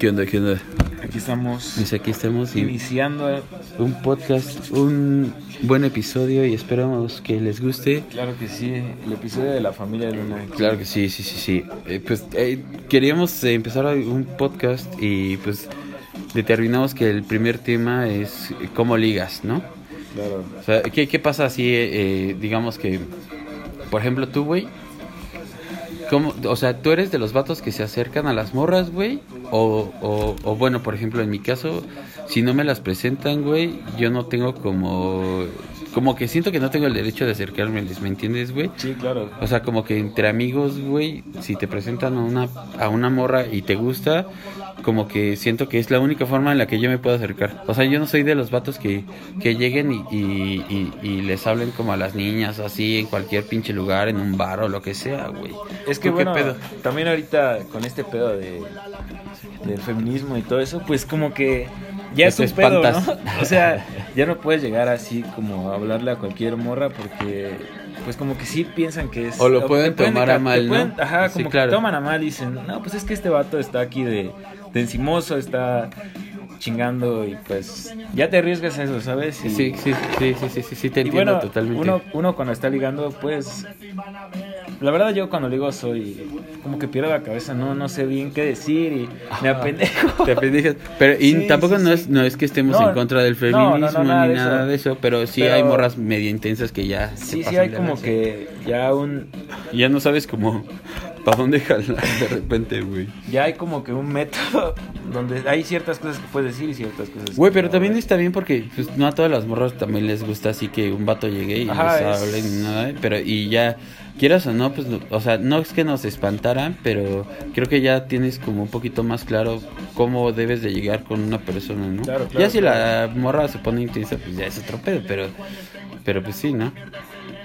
¿Qué onda? ¿Qué onda? Aquí estamos Pues aquí estamos iniciando. un podcast, un buen episodio y esperamos que les guste. Claro que sí, el episodio de la familia Luna. Claro que sí, sí, sí, sí. Eh, pues eh, queríamos eh, empezar un podcast y pues determinamos que el primer tema es cómo ligas, ¿no? Claro. O sea, ¿qué, qué pasa si, eh, digamos que, por ejemplo, tú, güey? ¿Cómo, o sea, ¿tú eres de los vatos que se acercan a las morras, güey? O, o, o bueno, por ejemplo, en mi caso, si no me las presentan, güey, yo no tengo como... Como que siento que no tengo el derecho de acercarme, ¿me entiendes, güey? Sí, claro. O sea, como que entre amigos, güey, si te presentan a una, a una morra y te gusta, como que siento que es la única forma en la que yo me puedo acercar. O sea, yo no soy de los vatos que, que lleguen y, y, y- y les hablen como a las niñas, así, en cualquier pinche lugar, en un bar o lo que sea, güey. Es que ¿Tú qué bueno, pedo? también ahorita con este pedo de del feminismo y todo eso, pues como que ya es un pedo, ¿no? O sea, ya no puedes llegar así como a hablarle a cualquier morra porque pues como que sí piensan que es O lo pueden tomar a mal, ¿no? Ajá, Sí, como claro. que toman a mal y dicen, "No, pues es que este vato está aquí de, de encimoso, está chingando y pues ya te arriesgas a eso, ¿sabes? Y- Sí, sí, sí, sí, sí, sí, sí, te entiendo bueno, totalmente. Uno, uno cuando está ligando, pues. La verdad, yo cuando ligo soy. Como que pierdo la cabeza, no, no sé bien qué decir y me apendejo. Te apendejas. Pero y Sí, tampoco sí, no sí. es no es que estemos No, en contra del feminismo no, no, nada ni de nada de eso, pero sí Pero- hay morras medio intensas que ya se Sí, sí, pasan hay de como que ya un. Ya no sabes cómo para dónde jalar de repente, güey. Ya hay como que un método donde hay ciertas cosas que puedes decir y ciertas cosas. Güey, que pero no, también güey. está bien porque pues, no a todas las morras también les gusta así que un vato llegue y Ajá, les es- hable ni nada, pero y ya quieras o no, pues o sea, no es que nos espantaran, pero creo que ya tienes como un poquito más claro cómo debes de llegar con una persona, ¿no? Claro, claro, ya si claro. la morra se pone intensa, pues ya es otro pedo, pero pero pues sí, ¿no?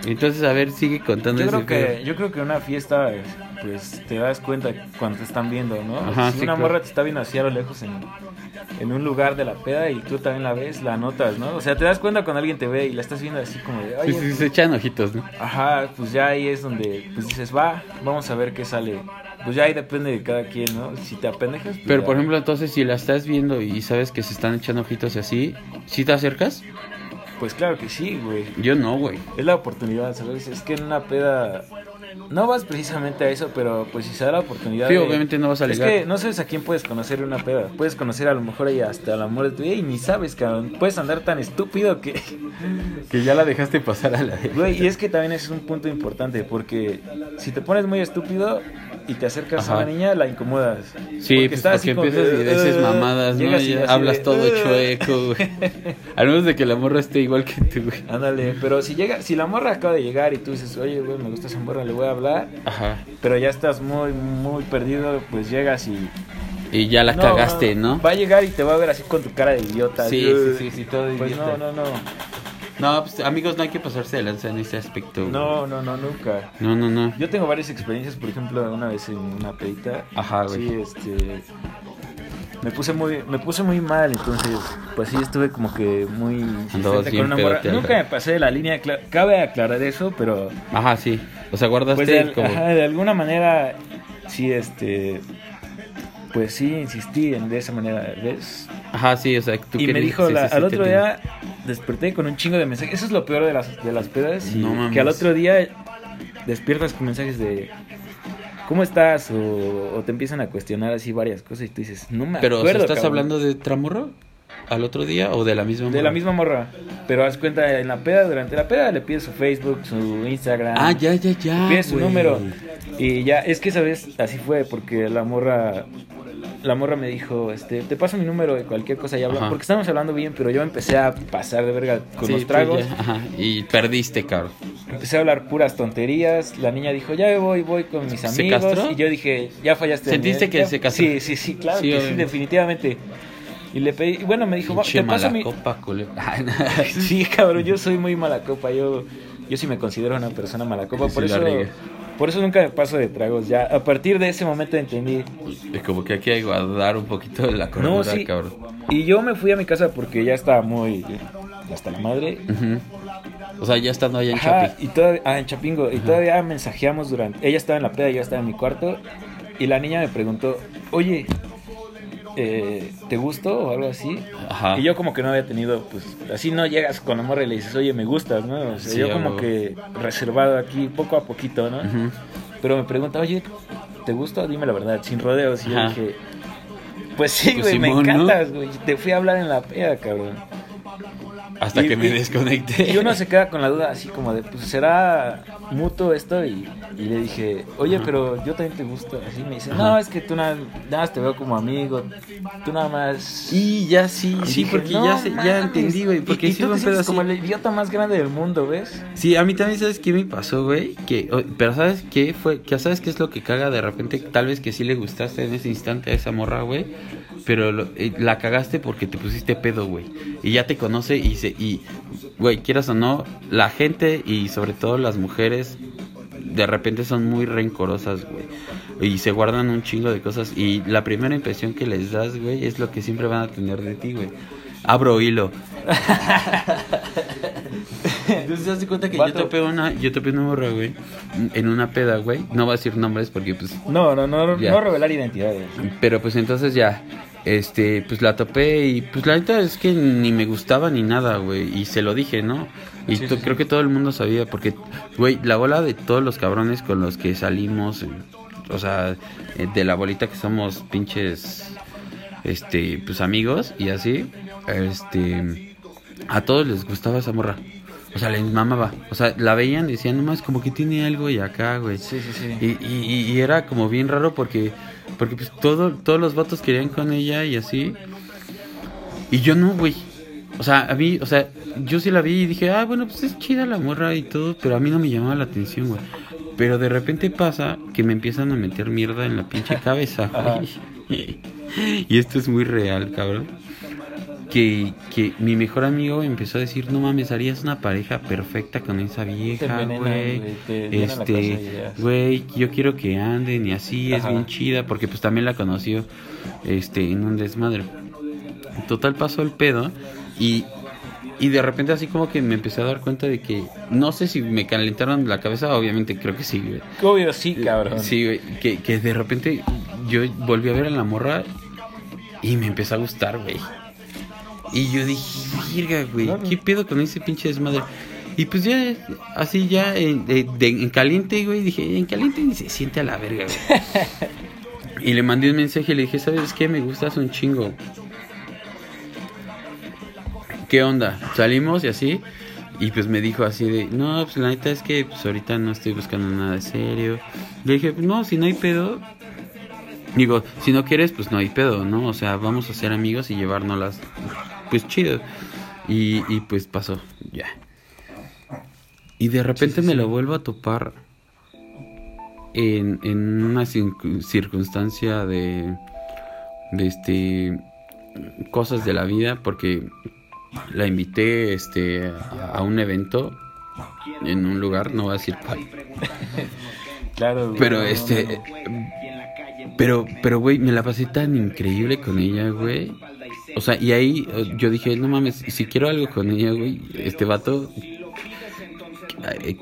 Entonces, a ver, sigue contando Yo creo que, pedo. yo creo que una fiesta, pues te das cuenta cuando te están viendo, ¿no? Ajá, si sí, una claro. morra te está viendo así a lo lejos en, en un lugar de la peda y tú también la ves, la notas, ¿no? O sea, te das cuenta cuando alguien te ve y la estás viendo así como de, Sí, oye, sí, se echan ojitos, ¿no? ajá, pues ya ahí es donde pues dices, va, vamos a ver qué sale. Pues ya ahí depende de cada quien, ¿no? Si te apendejas, pues Pero ya. por ejemplo, entonces si la estás viendo y sabes que se están echando ojitos así, ¿sí te acercas? Pues claro que sí, güey. Yo no, güey. Es la oportunidad, ¿sabes? Es que en una peda no vas precisamente a eso, pero pues si se da la oportunidad. Sí, de- obviamente no vas a Es ligar. que no sabes a quién puedes conocer en una peda. Puedes conocer a lo mejor ahí hasta el amor de tu vida y ni sabes, cabrón. Puedes andar tan estúpido que. Que ya la dejaste pasar a la Güey, y es que también es un punto importante porque si te pones muy estúpido y te acercas a una niña, la incomodas. Sí, pues está así porque empiezas y que, dices "Uh", mamadas, ¿no? y hablas de, todo chueco, güey. Al menos de que la morra esté igual que tú, güey. Ándale, pero si llega, si la morra acaba de llegar y tú dices, oye, güey, me gusta esa morra, le voy a hablar, Ajá. pero ya estás muy, muy perdido, pues llegas y... Y ya la No, cagaste, ¿no? Va a llegar y te va a ver así con tu cara de idiota. Sí, sí, sí, sí, todo Pues idiota. no, no, no. No, pues amigos, no hay que pasarse de lanza en ese aspecto. güey. No, no, no, nunca. No, no, no. Yo tengo varias experiencias, por ejemplo, una vez en una pedita. Ajá, güey. Sí, este. Me puse muy, me puse muy mal, entonces, pues sí estuve como que muy Andabas insistente bien con una morra. pedote, Nunca ajá. me pasé de la línea, cla- cabe aclarar eso, pero Ajá, sí. O sea, guardaste pues de, al- como... ajá, de alguna manera, sí, este, pues sí, insistí en de esa manera, ¿ves? Ajá, sí, o sea, tú y me dijo sí, la- sí, sí, al otro día desperté con un chingo de mensajes. Eso es lo peor de las, de las pedas. No mames. que al otro día despiertas con mensajes de ¿cómo estás? O, o te empiezan a cuestionar así varias cosas y tú dices, no me Pero, acuerdo. ¿estás cabrón". hablando de Tramorro? ¿Al otro día o de la misma de morra? la misma morra. Pero haz cuenta, en la peda, durante la peda le pides su Facebook, su Instagram. Ah, ya, ya, ya. Pide su número. Y ya, es que esa vez así fue, porque la morra. La morra me dijo, este, te paso mi número de cualquier cosa y habla. Ajá. Porque estábamos hablando bien, pero yo empecé a pasar de verga con Sí, los tragos. ajá, y perdiste, cabrón. Empecé a hablar puras tonterías. La niña dijo, ya voy, voy con mis ¿Se amigos. castró? Y yo dije, ya fallaste. ¿Sentiste que ya- se castró? Sí, sí, sí, claro Sí, que sí, definitivamente. Y le pedí, y bueno, me dijo, Pinche te paso mi... copa. Sí, cabrón, yo soy muy mala copa. Yo, yo sí me considero una persona mala copa. Sí, Por la eso, por eso nunca me paso de tragos. Ya, a partir de ese momento entendí. Es como que hay que guardar un poquito de la cordura, No, sí. cabrón. Y yo me fui a mi casa porque ya estaba muy hasta la madre. Ujú. O sea, ya estando allá en Ajá, Chapi. y todavía, ah, en Chapingo. Y todavía mensajeamos durante. Ella estaba en la peda, yo estaba en mi cuarto. Y la niña me preguntó, oye, eh, ¿te gustó o algo así? Ajá. Y yo como que no había tenido, pues, así no llegas con la morra y le dices, oye, me gustas, ¿no? O sea, Sí, yo como que reservado aquí, poco a poquito, ¿no? Pero me pregunta, oye, ¿te gusta? Dime la verdad, sin rodeos. Y yo dije, pues sí, Pues güey, me encantas, güey. Te fui a hablar en la peda, cabrón. Hasta Y- que me y- desconecté. Y uno se queda con la duda así como de, pues será mutuo esto y, y le dije, oye, Ajá. pero yo también te gusto. Así me dice, Ajá. no, es que tú nada, nada más te veo como amigo, tú nada más... Y ya sí, Y sí, dije, porque "No ya, ya mames". entendí, güey. Porque y, y sí tú te como el idiota más grande del mundo, ¿ves? Sí, a mí también, ¿sabes qué me pasó, güey? Que, pero ¿sabes qué fue? Que ¿sabes qué es lo que caga de repente? Tal vez que sí le gustaste en ese instante a esa morra, güey. Pero lo- eh, la cagaste porque te pusiste pedo, güey. Y ya te conoce y se... Y, güey, quieras o no, la gente y sobre todo las mujeres de repente son muy rencorosas, güey. Y se guardan un chingo de cosas. Y la primera impresión que les das, güey, es lo que siempre van a tener de ti, güey. Abro hilo. Entonces, ¿te das cuenta que yo topé una, yo topé una morra, güey, en una peda, güey. No voy a decir nombres porque, pues, No, no, no, Ya. no revelar identidades. pero pues entonces ya, este, pues la topé y pues la neta es que ni me gustaba ni nada, güey. Y se lo dije, ¿no? Y Sí, creo que todo el mundo sabía porque, güey, la bola de todos los cabrones con los que salimos, o sea, eh, de la bolita que somos pinches, este, pues amigos y así, este, a todos les gustaba esa morra. O sea, les mamaba. O sea, la veían decían, nomás como que tiene algo y acá, güey. Sí, sí, sí. Y- y era como bien raro porque porque pues todo, todos los vatos querían con ella y así. Y yo no, güey. O sea, a mí, o sea, yo sí la vi y dije, ah, bueno, pues es chida la morra y todo, pero a mí no me llamaba la atención, güey. Pero de repente pasa que me empiezan a meter mierda en la pinche cabeza, güey. Y esto es muy real, cabrón. Que, que mi mejor amigo empezó a decir, no mames, harías una pareja perfecta con esa vieja, güey. Este, güey, yo quiero que anden y así, es bien chida, porque pues también la conoció este, en un desmadre. Total pasó el pedo y, y de repente así como que me empecé a dar cuenta de que, no sé si me calentaron la cabeza, obviamente creo que sí, güey. Obvio, sí, cabrón. Sí, güey, que, que de repente yo volví a ver a la morra y me empezó a gustar, güey. Y yo dije, virga, güey, Claro. ¿qué pedo con ese pinche desmadre? Y pues ya, así ya, en, de- de- en caliente, güey, dije, en caliente ni se siente a la verga, güey. y le mandé un mensaje y le dije, ¿sabes qué? Me gustas un chingo. ¿Qué onda? Salimos y así. Y pues me dijo así de, no, pues la neta es que pues ahorita no estoy buscando nada de serio. Le dije, no, si no hay pedo. Digo, si no quieres, pues no hay pedo, ¿no? O sea, vamos a ser amigos y llevárnoslas, pues chido. Y, y pues pasó, ya. Y de repente me lo vuelvo a topar en, en una circun- circunstancia de, de este cosas de la vida porque la invité este a, un evento en un lugar no voy a decir cuál. Claro, güey, pero no, este no. pero pero güey me la pasé tan increíble con ella güey. O sea y ahí yo dije no mames si quiero algo con ella güey este vato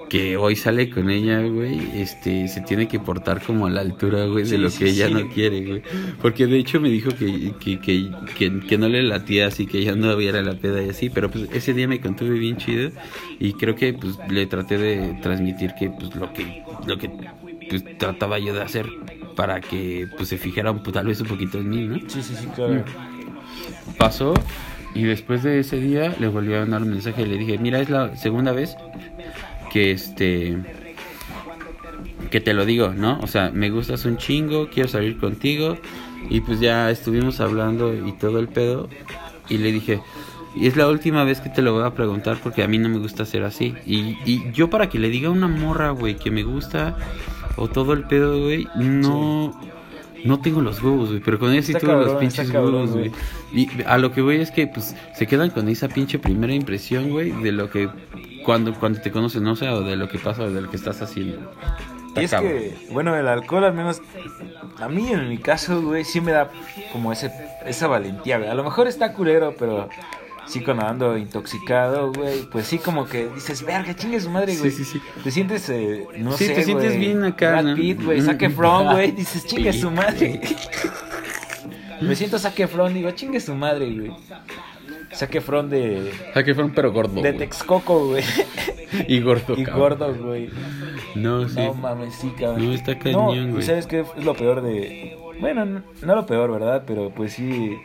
que hoy sale con ella, güey, este, se tiene que portar como a la altura, güey, de lo sí, que ella sí. no quiere, güey. Porque de hecho me dijo que, que, que, que, que no le latía así, que ella no viera la peda y así, pero pues ese día me contuve bien chido y creo que pues le traté de transmitir que pues lo que, lo que pues trataba yo de hacer para que pues se fijara un, tal vez un poquito en mí, ¿no? Sí, sí, sí, claro. pasó y después de ese día le volví a mandar un mensaje y le dije, mira, es la segunda vez que este que te lo digo, ¿no? O sea, me gustas un chingo, quiero salir contigo y pues ya estuvimos hablando y todo el pedo y le dije, y es la última vez que te lo voy a preguntar porque a mí no me gusta ser así. Y, y yo para que le diga a una morra, güey, que me gusta o todo el pedo, güey, no... No tengo los huevos, güey, pero con ella sí Está tuve los pinches cabrón, huevos, güey. Y a lo que voy es que, pues, se quedan con esa pinche primera impresión, güey, de lo que cuando, cuando te conocen, no sé, o de lo que pasa o de lo que estás haciendo. Y es cabrón. que, bueno, el alcohol al menos, a mí en mi caso, güey, sí me da como ese, esa valentía, güey. A lo mejor está culero, pero sí cuando ando intoxicado, güey, pues sí como que dices, verga, chingue su madre, Sí, güey. sí, sí. Te sientes, eh, no Sí, sé, te sientes bien acá, Brad ¿no? Pitt, güey. Zac Efron, güey, dices, chingue su madre. Me siento saquefrón, digo, chingue su madre, güey. Saquefrón de. Saquefrón, pero gordo. De güey. Texcoco, güey. Y gordo. Y cabrón. gordo, güey. No, sí. No mames, sí, cabrón. No, está No, cañón, ¿y güey. ¿sabes qué es lo peor de.? Bueno, no, no lo peor, ¿verdad? Pero pues sí.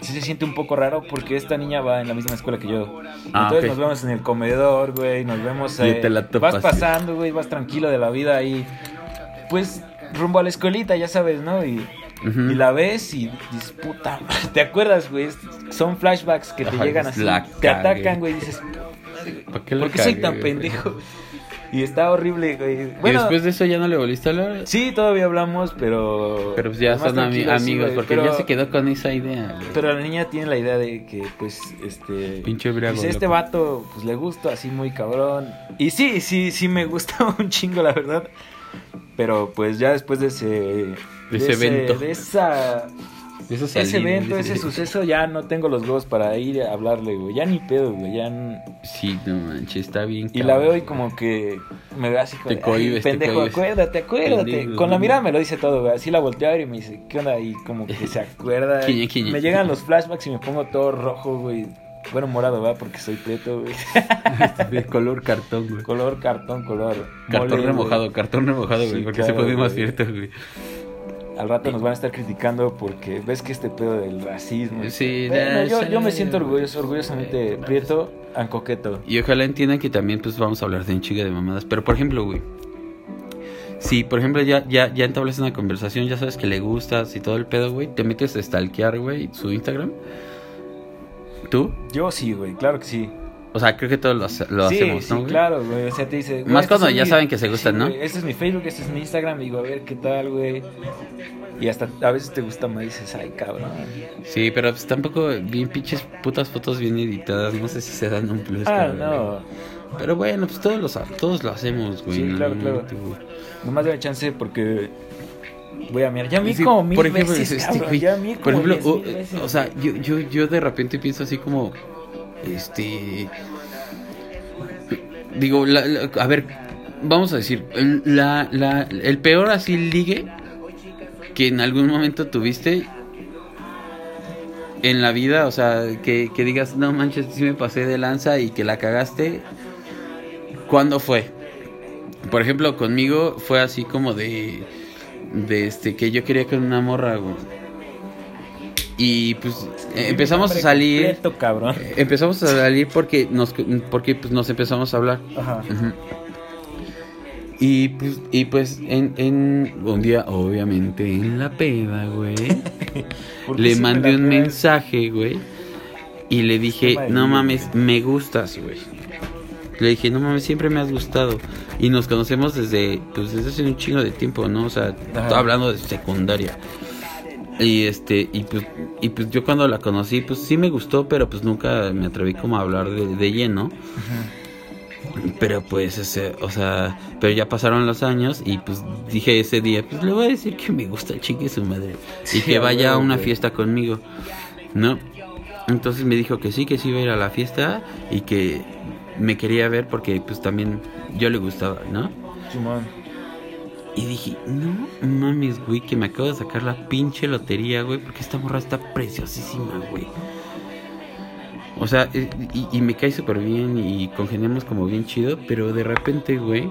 Sí se siente un poco raro porque esta niña va en la misma escuela que yo. Ah, Entonces nos vemos en el comedor, güey. Nos vemos. Eh, te la topas, vas pasando, güey. Vas tranquilo de la vida ahí. Pues rumbo a la escuelita, ya sabes, ¿no? Y. La ves y dices, puta, madre", te acuerdas, güey. Son flashbacks que te Ay, llegan así. Te atacan, güey. Y dices, ¿Para qué, la ¿por qué soy tan güey? Y está horrible, güey. y después de eso ya no le volviste a hablar. Sí, todavía hablamos, pero. Pero pues ya son ami- tranquilos, sí, amigos, güey, porque pero- ya se quedó con esa idea. güey. Pero la niña tiene la idea de que, pues, este. Pinche briago, Dice, este vato, pues le gusta así muy cabrón. Y sí, sí, sí me gusta un chingo, la verdad. Pero pues ya después de ese. De, ese evento. De esa. Eso Ese evento, ese suceso, ya no tengo los huevos para ir a hablarle, güey. Ya ni pedo, güey. Ya. n- Sí, no manches, está bien. Y la veo y como que me ve así como. Te de, "Ay, cohibes, te pendejo, cohibes". acuérdate, acuérdate. Pendejo, Con la mirada me lo dice todo, güey. Así la volteo a ver y me dice, ¿qué onda? Y como que se acuerda. Quiñe, quiñe. Me llegan los flashbacks y me pongo todo rojo, güey. Bueno, morado, ¿verdad? Porque soy prieto, güey. De color cartón, güey. color cartón, color. Cartón mole, remojado, güey. cartón remojado, güey, Sí, porque se claro, pone más cierto, güey. Al rato nos van a estar criticando porque ves que este pedo del racismo. Sí, Bueno, yo, me siento orgulloso, orgullosamente prieto, ancoqueto. Y ojalá entiendan que también pues vamos a hablar de un chica de mamadas. Pero por ejemplo, güey. Si por ejemplo ya, ya, ya entablas una conversación, ya sabes que le gustas y todo el pedo, güey. Te metes a stalkear, güey, su Instagram. ¿Tú? Yo sí, güey, claro que sí. O sea, creo que todos lo, lo sí, hacemos, sí, ¿no? güey? claro, güey. O sea, te dice. Más estos cuando ya mi- saben que se gustan, Sí, ¿no? güey, Este es mi Facebook, este es mi Instagram. Digo, a ver qué tal, güey. Y hasta a veces te gusta más, dices, ay, cabrón. Sí, pero pues tampoco bien pinches putas fotos bien editadas. No sé si se dan un plus. Ah, cabrón. no. Pero bueno, pues todos, los, todos lo hacemos, güey. Sí, claro, claro. Nomás dame chance porque. Voy a mirar. Ya vi Sí, como mil por ejemplo, veces, este, cabrón, ya vi por ejemplo, veces. o sea, yo, yo, yo de repente pienso así como, este, digo, la- a ver, vamos a decir, el- la, la, el peor así ligue que en algún momento tuviste en la vida, o sea, que, que digas, no manches, sí me pasé de lanza y que la cagaste, ¿cuándo fue? Por ejemplo, conmigo fue así como de, de este, que yo quería con una morra, güey. Y pues eh, empezamos a salir, completo, cabrón. empezamos a salir porque nos, porque pues nos empezamos a hablar. Ajá. Y pues, y pues en, en un día, obviamente, en la peda, güey, le mandé un mensaje, güey, y le dije, no mames, me gustas, güey. Le dije, no mames, siempre me has gustado. Y nos conocemos desde, pues desde hace un chingo de tiempo, ¿no? O sea, estaba hablando de secundaria. Y este, y pues, y pues yo cuando la conocí, pues sí me gustó, pero pues nunca me atreví como a hablar de, de lleno. Pero pues, ese, o sea, pero ya pasaron los años y pues dije ese día, pues le voy a decir que me gusta el chique su madre. Y que vaya a una fiesta conmigo, ¿no? Entonces me dijo que sí, que sí iba a ir a la fiesta y que me quería ver porque pues también yo le gustaba, ¿no? Y dije, no mames, güey, que me acabo de sacar la pinche lotería, güey, porque esta morra está preciosísima, güey. O sea, eh, y, me cae súper bien y congeniamos como bien chido, pero de repente, güey.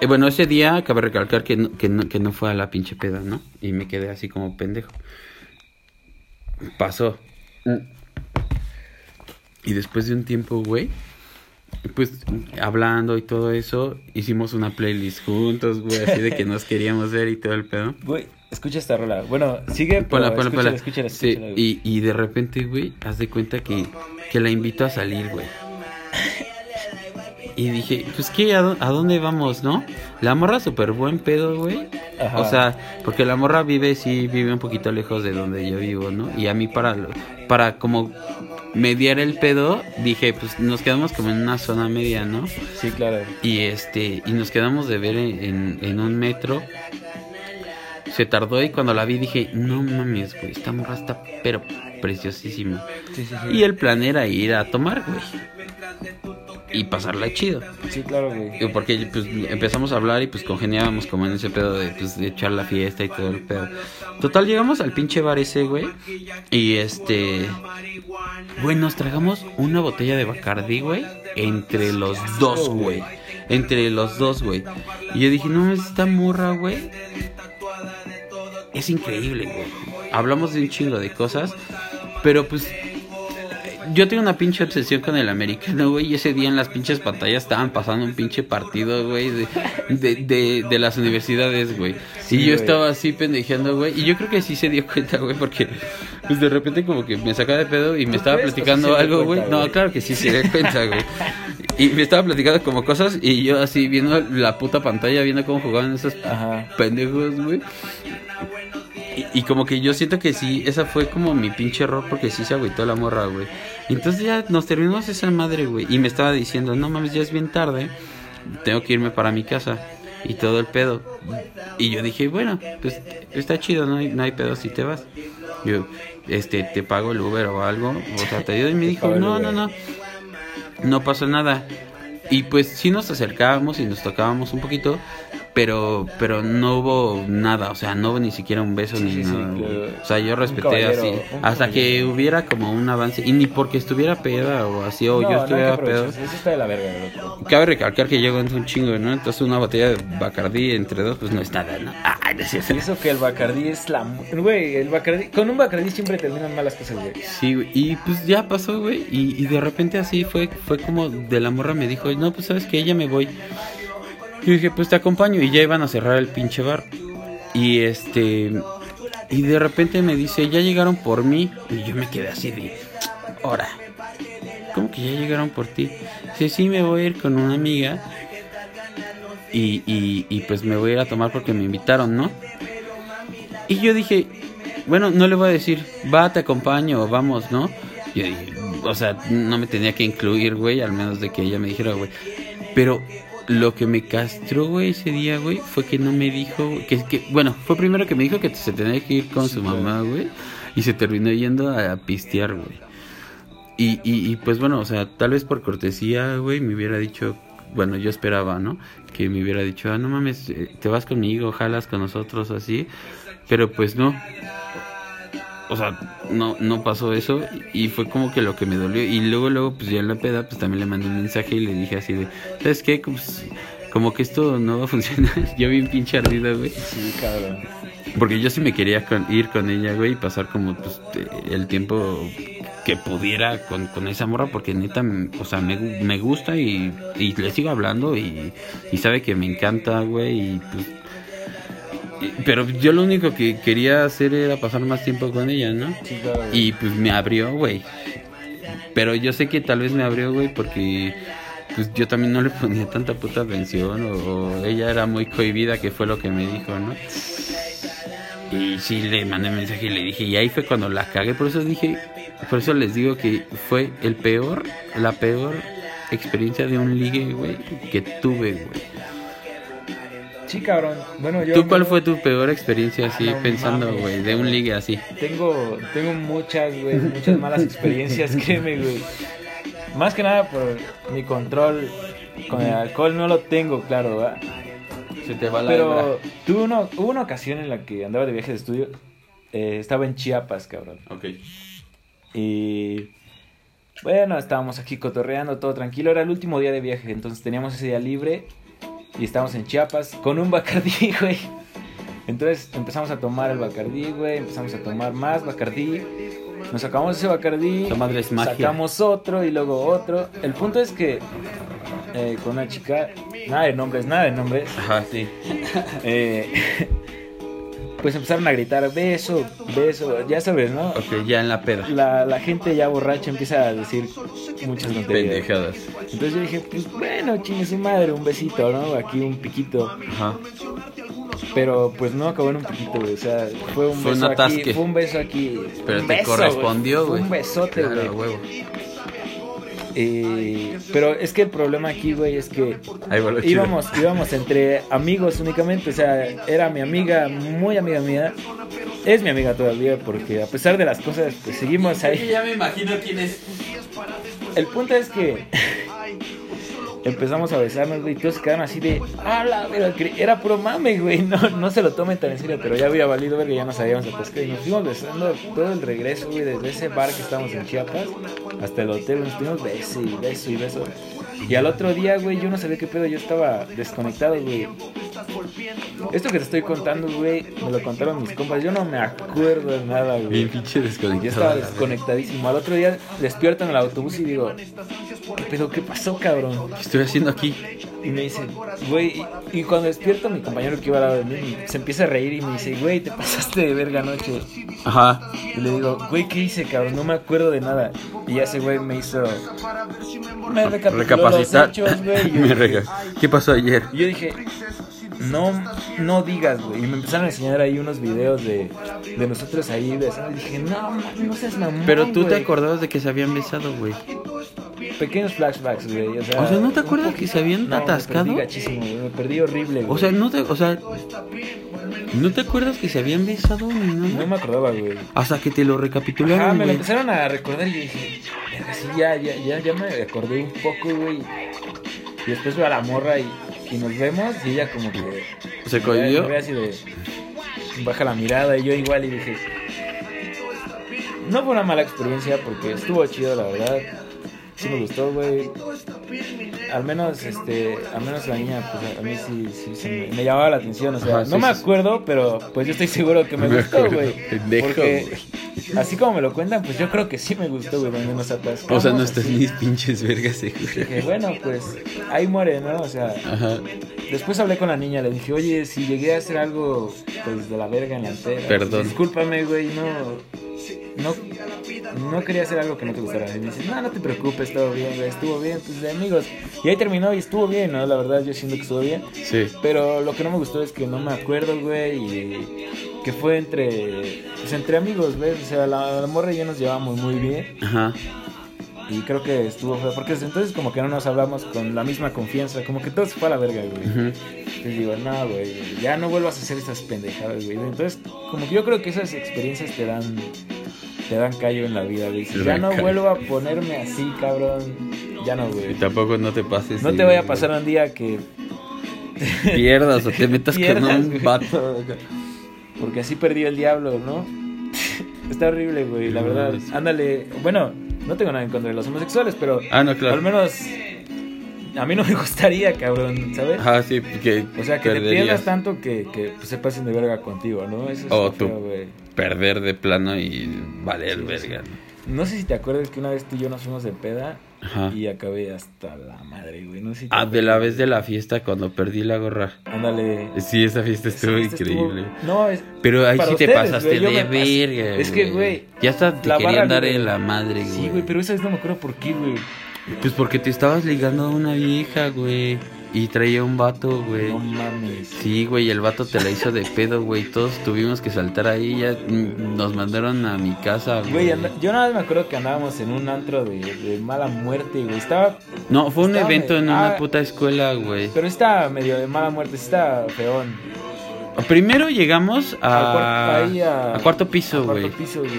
Eh, bueno, ese día cabe recalcar que no, que, no, que no fue a la pinche peda, ¿no? Y me quedé así como pendejo. Pasó. Y después de un tiempo, güey, pues hablando y todo eso, hicimos una playlist juntos, güey, así de que nos queríamos ver y todo el pedo. Güey, escucha esta rola. Bueno, sigue, pero escúchala, ponla. escúchala, Sí, escúchala, güey. y, y de repente, güey, haz de cuenta que, que la invito a salir, güey. Y dije, pues qué, ¿a, a dónde vamos, no? La morra súper buen pedo, güey. Ajá. O sea, porque la morra vive, sí, vive un poquito lejos de donde yo vivo, ¿no? Y a mí para, para como mediar el pedo, dije, pues nos quedamos como en una zona media, ¿no? Sí, claro. Y este, y nos quedamos de ver en, en- en un metro. Se tardó y cuando la vi dije, no mames, güey, esta morra está pero preciosísima. Sí, sí, sí. Y el plan era ir a tomar, güey. Y pasarla chido. Sí, claro, güey. Porque pues empezamos a hablar y pues congeniábamos como en ese pedo de, pues, de echar la fiesta y todo el pedo. Total, llegamos al pinche bar ese, güey. Y este... Güey, nos tragamos una botella de Bacardi, güey. Entre los dos, güey. Entre los dos, güey. Y yo dije, no, esta morra, güey. Es increíble, güey. Hablamos de un chingo de cosas. Pero pues yo tengo una pinche obsesión con el americano, güey. Y ese día en las pinches pantallas estaban pasando un pinche partido, güey, de, de, de, de las universidades, güey. Sí, y yo güey. estaba así pendejeando, güey. Y yo creo que sí se dio cuenta, güey, porque pues de repente como que me sacaba de pedo y me ¿Tú estaba platicando algo, güey. No, claro que sí se dio cuenta, güey. Y me estaba platicando como cosas y yo así viendo la puta pantalla, viendo cómo jugaban esos Ajá. pendejos, güey. Y, y como que yo siento que sí, esa fue como mi pinche error porque sí se agüitó la morra, güey. Entonces ya nos terminamos esa madre, güey. Y me estaba diciendo, no mames, ya es bien tarde. Tengo que irme para mi casa. Y todo el pedo. Y yo dije, bueno, pues está chido, no hay, no hay pedo si te vas. Yo, este, te pago el Uber o algo. O sea, te ayudo. Y me dijo, no, no, no. No pasó nada. Y pues sí nos acercábamos y nos tocábamos un poquito, pero pero no hubo nada, o sea, no hubo ni siquiera un beso Sí, ni sí, nada. claro. O sea, yo respeté así hasta que hubiera como un avance y ni porque estuviera peda o así o No, yo no estuviera pedo. aprovecharse. Eso está de la verga, loco. Cabe recalcar que llego en un chingo, ¿no? Entonces una botella de Bacardí entre dos pues no es nada, ¿no? Ay, no es cierto. Y eso que el Bacardí es la... Güey, el Bacardí... Con un Bacardí siempre terminan malas cosas, güey. Sí, güey, y pues ya pasó, güey, y, y de repente así fue, fue como de la morra me dijo, no, pues sabes que ella me voy. Y dije, pues te acompaño, y ya iban a cerrar el pinche bar. Y este, y de repente me dice, ya llegaron por mí, y yo me quedé así de, ahora, ¿cómo que ya llegaron por ti? Dice, sí, me voy a ir con una amiga, y, y, y pues me voy a ir a tomar porque me invitaron, ¿no? Y yo dije, bueno, no le voy a decir, va, te acompaño, vamos, ¿no? Yo dije, o sea, no me tenía que incluir, güey, al menos de que ella me dijera, güey. Pero lo que me castró, güey, ese día, güey, fue que no me dijo, que, que bueno, fue primero que me dijo que se tenía que ir con su mamá, güey, y se terminó yendo a, pistear, güey. Y, y, y pues bueno, o sea, tal vez por cortesía, güey, me hubiera dicho, bueno, yo esperaba, ¿no? Que me hubiera dicho, ah, no mames, eh, te vas conmigo, jalas con nosotros, así. Pero pues no. O sea, no, no pasó eso y fue como que lo que me dolió. Y luego, luego, pues ya en la peda, pues también le mandé un mensaje y le dije así de, ¿sabes qué? Pues, como que esto no va a funcionar. yo bien pinche ardido, güey. Sí, cabrón. Porque yo sí me quería con- ir con ella, güey, y pasar como pues, el tiempo que pudiera con, con esa morra, porque neta, o sea, me, me gusta y, y le sigo hablando y, y sabe que me encanta, güey, y pues... pero yo lo único que quería hacer era pasar más tiempo con ella, ¿no? Sí, claro. güey. Y pues me abrió, güey. Pero yo sé que tal vez me abrió, güey, porque pues yo también no le ponía tanta puta atención o, o ella era muy cohibida, que fue lo que me dijo, ¿no? Y sí le mandé mensaje y le dije, y ahí fue cuando la cagué, por eso dije, por eso les digo que fue el peor, la peor experiencia de un ligue, güey, que tuve, güey. Sí, cabrón. Bueno, yo... ¿Tú cuál fue tu peor experiencia así, Ah, no pensando, güey, de un ligue así? Tengo, tengo muchas, güey, muchas malas experiencias, créeme, güey. Más que nada por mi control con el alcohol no lo tengo, claro, ¿verdad? Se te va Pero tuve una, hubo una ocasión en la que andaba de viaje de estudio. eh, estaba en Chiapas, cabrón. Ok. Y bueno, estábamos aquí cotorreando, todo tranquilo. Era el último día de viaje, entonces teníamos ese día libre. Y estábamos en Chiapas con un Bacardí, güey. Entonces empezamos a tomar el Bacardí, güey. Empezamos a tomar más Bacardí. Nos sacamos ese Bacardí. Madre. Sacamos otro y luego otro. El punto es que eh, con una chica, nada de nombres, nada de nombres. Ajá, sí. eh, pues empezaron a gritar beso, beso, ya sabes, ¿no? Ok, ya en la peda. La, la gente ya borracha empieza a decir muchas tonterías. Pendejadas. Entonces yo dije, pues bueno, chingue su madre, un besito, ¿no? Aquí un piquito. Ajá. Pero pues no acabó en un piquito, güey. O sea, fue un Fue un beso aquí, atasque. fue un beso aquí. Pero un te beso, correspondió, Fue güey. un besote, güey. Claro. Eh, pero es que el problema aquí, güey, es que íbamos, íbamos entre amigos únicamente. O sea, era mi amiga, muy amiga mía. Es mi amiga todavía, porque a pesar de las cosas, pues seguimos ahí. ya me imagino quién es. El punto es que empezamos a besarnos, güey, todos quedaron así de, ah, la era puro mame, güey, no, no se lo tomen tan en serio, pero ya había valido verga, ya nos habíamos atascado y nos fuimos besando todo el regreso, güey, desde ese bar que estábamos en Chiapas hasta el hotel, nos estuvimos beso y beso y beso. Y al otro día, güey, yo no sabía qué pedo, yo estaba desconectado, güey. Esto que te estoy contando, güey, me lo contaron mis compas, yo no me acuerdo de nada, güey. Bien pinche Yo estaba desconectado. desconectadísimo. Al otro día despierto en el autobús y digo, ¿qué pedo? ¿Qué pasó, cabrón? ¿Qué estoy haciendo aquí? Y me dice, güey, y, y cuando despierto, mi compañero que iba al lado de mí se empieza a reír y me dice, güey, te pasaste de verga anoche. Ajá. Y le digo, güey, ¿qué hice, cabrón? No me acuerdo de nada. Y ese güey me hizo. Me Recapacitar. los hechos, güey. y yo Me dije- rega. ¿Qué pasó ayer? y yo dije, no, no digas, güey. Y me empezaron a enseñar ahí unos videos de, de nosotros ahí besando. Y dije, no, no seas mamón. Pero tú te güey". acordabas de que se habían besado, güey. Pequeños flashbacks, güey. O sea, O sea, ¿no te un acuerdas que se habían No, atascado? Me perdí gachísimo, güey. Me perdí horrible, güey. O sea, no te, o sea, ¿no te acuerdas que se habían besado ni no me acordaba, güey. Hasta que te lo Ajá, recapitularon, me lo güey. empezaron a recordar y yo dije, "Verga, sí, ya, ya, ya, ya me acordé un poco, güey. Y después veo a la morra y, y nos vemos y ella como que... ¿Se cohibió? así de... Baja la mirada y yo igual y dije... No fue una mala experiencia porque estuvo chido, la verdad. Sí me gustó, güey. Al menos, este, al menos la niña, pues a mí sí, sí, sí me, me llamaba la atención. O sea, Ajá, sí, no me acuerdo, pero pues yo estoy seguro que me Me gustó, güey. Porque así como me lo cuentan, pues yo creo que sí me gustó, güey, donde nos atascamos. O sea, no estás ni pinches vergas, seguro. Dije, bueno, pues ahí muere, ¿no? O sea, Ajá. después hablé con la niña, le dije, oye, si llegué a hacer algo, pues de la verga en la antera. Perdón. Discúlpame, güey, no. No, no quería hacer algo que no te gustara. Y me dice, no, no te preocupes, todo bien, güey, estuvo bien, pues amigos. Y ahí terminó y estuvo bien, ¿no? La verdad, yo siento que estuvo bien. Sí. Pero lo que no me gustó es que no me acuerdo, güey, y que fue entre, pues entre amigos, ¿ves? O sea, la, la morra y yo nos llevamos muy bien. Ajá. Y creo que estuvo feo, porque desde entonces como que no nos hablamos con la misma confianza, como que todo se fue a la verga, güey. Ujú. Entonces digo, no, güey, ya no vuelvas a hacer esas pendejadas, güey. Entonces, como que yo creo que esas experiencias te dan, te dan callo en la vida, güey. Si ya no callo. vuelvo a ponerme así, cabrón, ya no, Y güey. tampoco no te pases. No te vaya a pasar un día que Pierdas o te metas con Pierdas, güey. un vato. Porque así perdió el diablo, ¿no? Está horrible, güey, la verdad. Ándale, bueno, no tengo nada en contra de los homosexuales, pero Ah, no, claro. al menos a mí no me gustaría, cabrón, ¿sabes? Ajá, sí, que O sea, que te perderías. pierdas tanto que, que pues, se pasen de verga contigo, ¿no? Eso es O tú. Perder de plano y valer Sí, verga. No sé si te acuerdas que una vez tú y yo nos fuimos de peda Ajá. y acabé hasta la madre, güey. No sé si te Ah, de la vez de la fiesta cuando perdí la gorra. Ándale. Sí, esa fiesta estuvo Esa fiesta increíble. estuvo- No, es, Pero ahí sí te pasaste güey, de verga. Es que, güey, Ya hasta te querían dar en la madre, güey. sí, güey, pero esa vez no me acuerdo por qué, güey. Pues porque te estabas ligando a una vieja, güey. Y traía un vato, güey. No mames. Sí, güey, el vato te la hizo de pedo, güey. Todos tuvimos que saltar ahí. Ya nos mandaron a mi casa, güey. Güey, yo nada más me acuerdo que andábamos en un antro de, de mala muerte, güey. Estaba, No, fue un evento en una ah. puta escuela, güey. pero estaba medio de mala muerte, estaba feón. Primero llegamos a, cuarto- ahí a- a cuarto piso, güey.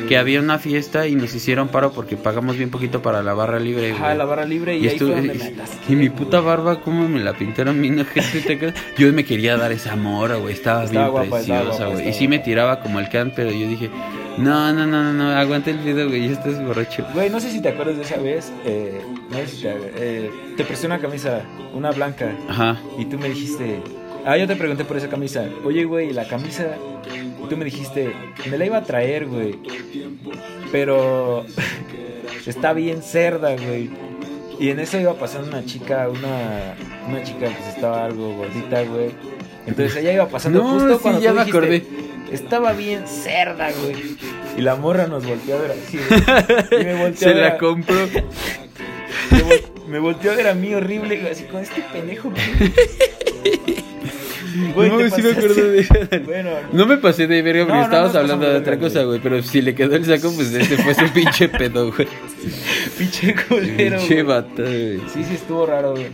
Que había una fiesta y nos hicieron paro porque pagamos bien poquito para la barra libre, güey. Ajá, la barra libre y, Y, ahí estuve- fue donde me atasqué, y mi puta barba, cómo me la pintaron bien ojete, ¿te acuerdas? Yo me quería dar esa mora, güey. Estaba, Estaba bien guapa, preciosa, güey. Y sí me tiraba como el can, pero yo dije, no, no, no, no, no, aguanta el video, güey. Ya estás borracho. Güey, no sé si te acuerdas de esa vez. Eh, no sé si te, eh, te presté una camisa, una blanca, Ajá. y tú me dijiste. Ah, yo te pregunté por esa camisa. Oye, güey, la camisa. Tú me dijiste, me la iba a traer, güey. Pero. está bien cerda, güey. Y en eso iba pasando una chica, una, una chica que pues, estaba algo gordita, güey. Entonces ella iba pasando No, justo sí, cuando ya tú me dijiste, acordé. Estaba bien cerda, güey. Y la morra nos volteó a ver así. güey. Y me volteó a Se ver la a- compro. me, vol- me volteó a ver a mí horrible, güey, así con este pendejo. Güey, no, sí me acuerdo de. Bueno, No me pasé de verga porque No, no estábamos hablando de de otra cosa, güey. Pero si le quedó el saco, pues ese fue su pinche pedo, güey. pinche culero. Pinche vato, güey. Sí, sí, estuvo raro, güey.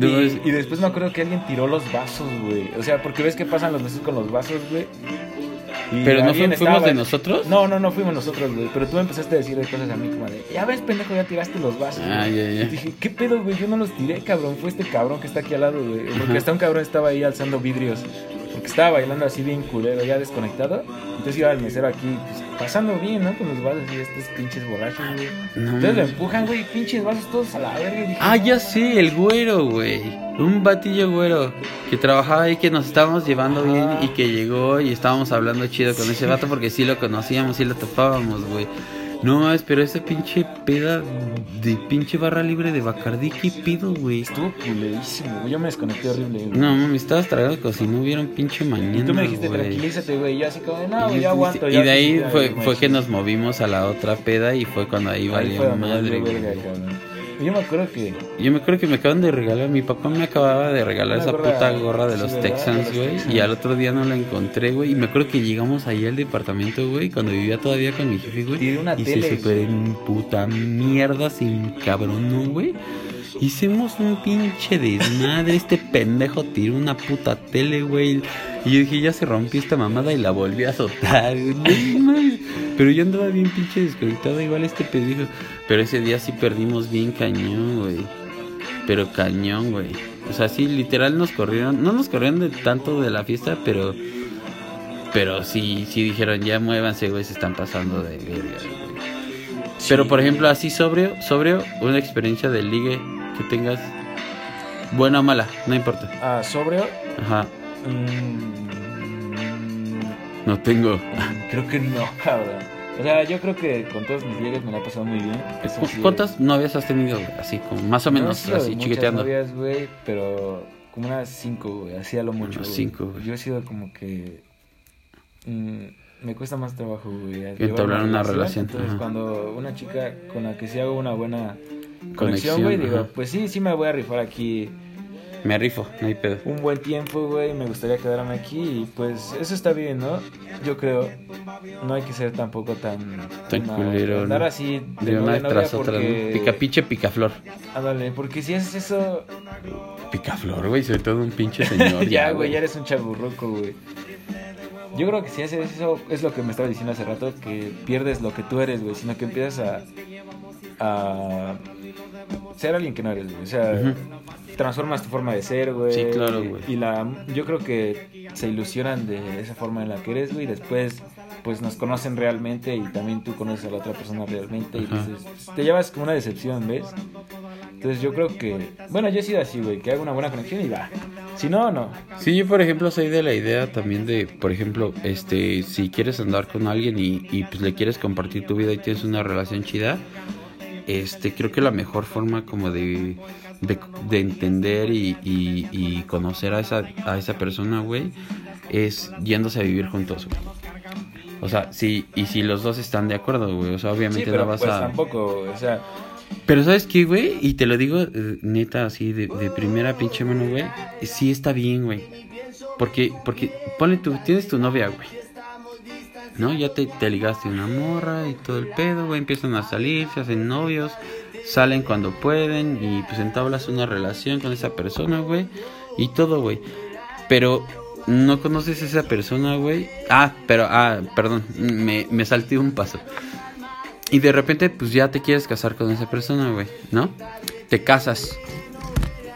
Y, y después me acuerdo que alguien tiró los vasos, güey. O sea, porque ves que pasan los meses con los vasos, güey. Y ¿Pero no fuimos estaba- de nosotros? No, no, no fuimos nosotros, güey. Pero tú me empezaste a decir de cosas a mí como de, ya ves, pendejo, ya tiraste los vasos. Ah, güey". ya, ya. Y dije, ¿qué pedo, güey? Yo no los tiré, cabrón. Fue este cabrón que está aquí al lado, güey. Porque Ajá. hasta un cabrón estaba ahí alzando vidrios. Porque estaba bailando así bien culero, ya desconectado. Entonces iba el mesero aquí, pues, pasando bien, ¿no? Con los vasos y estos pinches borrachos, güey. No Entonces lo empujan, güey, pinches vasos todos a la verga. Dije, Ah, "No, ya sé, el güero, güey. Un batillo güero que trabajaba ahí, que nos estábamos llevando bien y que llegó y estábamos hablando chido con ese vato porque sí lo conocíamos, sí lo topábamos, güey. No mames, pero ese pinche peda de pinche barra libre de Bacardí, ¿qué pido, güey? Estuvo culerísimo, güey. Yo me desconecté horrible, güey. No mames, estabas tragando como si no hubiera un pinche mañana. Y tú me dijiste, güey. tranquilízate, güey. Yo así como de, no, güey, ya aguanto. y ya de ahí fue, fue ya". que nos movimos a la otra peda y fue cuando ahí Ahí valió madre, güey. Yo me acuerdo que Yo me acuerdo que me acaban de regalar, mi papá me acababa de regalar esa gorra, puta gorra de los. Texans, güey. Y al otro día no la encontré, güey. Y me acuerdo que llegamos ahí al departamento, güey, cuando vivía todavía con mi jefe, güey. Y tele, se super en puta mierda, sin cabrón, ¿no, güey? Hicimos un pinche desmadre. Este pendejo tiró una puta tele, güey. Y yo dije, ya se rompió esta mamada y la volví a azotar, güey. Pero yo andaba bien pinche desconectado, igual este pendejo. Pero ese día sí perdimos bien cañón, güey. Pero cañón, güey. O sea, sí, literal nos corrieron. No nos corrieron de tanto de la fiesta, pero. Pero sí, sí dijeron, ya muévanse, güey, se están pasando de verga, güey. Pero por ejemplo, así sobrio, sobrio, una experiencia de ligue que tengas. Buena o mala, no importa. Ah, sobrio. Ajá, mm, no tengo. creo que no, cabrón. O sea, yo creo que con todos mis llegues me la he pasado muy bien. Eso ¿Cu- sí, ¿Cuántas novias has tenido, güey? Así como más o no menos, de así muchas chiquiteando. novias, güey, pero como unas cinco, güey, así a lo mucho. Unas cinco, güey. Yo he sido como que. mm, me cuesta más trabajo, güey. Entablar una relación, Entonces, ajá. cuando una chica con la que sí hago una buena Conexión, güey, digo, pues sí, sí me voy a rifar aquí Me rifo, no hay pedo. un buen tiempo, güey, me gustaría quedarme aquí y pues eso está bien, ¿no? Yo creo, no hay que ser tampoco tan... Tan culero, Andar ¿no? así De novia una tras otra, ¿no? Pica pinche picaflor. Ándale, porque si haces eso, Picaflor, güey, sobre todo un pinche señor. ya, güey, ya eres un chaburruco, güey. Yo creo que si haces eso, es lo que me estaba diciendo hace rato, que pierdes lo que tú eres, güey, sino que empiezas a... a ser alguien que no eres, güey. O sea, transformas tu forma de ser, güey. Sí, claro, güey. Y la, yo creo que se ilusionan de esa forma en la que eres, güey. Y después, pues nos conocen realmente y también tú conoces a la otra persona realmente. Y dices, te llevas como una decepción, ¿ves? Entonces yo creo que, bueno, yo he sido así, güey, que hago una buena conexión y va. Si no, no. Sí, yo por ejemplo soy de la idea también de, por ejemplo, este, si quieres andar con alguien y, y pues le quieres compartir tu vida y tienes una relación chida, este, creo que la mejor forma como de, de, de entender y, y- y conocer a esa, a esa persona, güey, es yéndose a vivir juntos, güey. O sea, sí, y si los dos están de acuerdo, güey, o sea, Sí, obviamente pero no vas pues a... tampoco, o sea, Pero ¿sabes qué, güey? Y te lo digo eh, neta, así de, de primera pinche mano, güey. Sí está bien, güey. Porque, porque, ponle tú, tienes tu novia, güey. ¿No? Ya te, te ligaste una morra y todo el pedo, güey. Empiezan a salir, se hacen novios, salen cuando pueden y pues entablas una relación con esa persona, güey. Y todo, güey. Pero no conoces a esa persona, güey. Ah, pero, ah, perdón, me, me salté un paso. Y de repente, pues ya te quieres casar con esa persona, güey, ¿no? Te casas.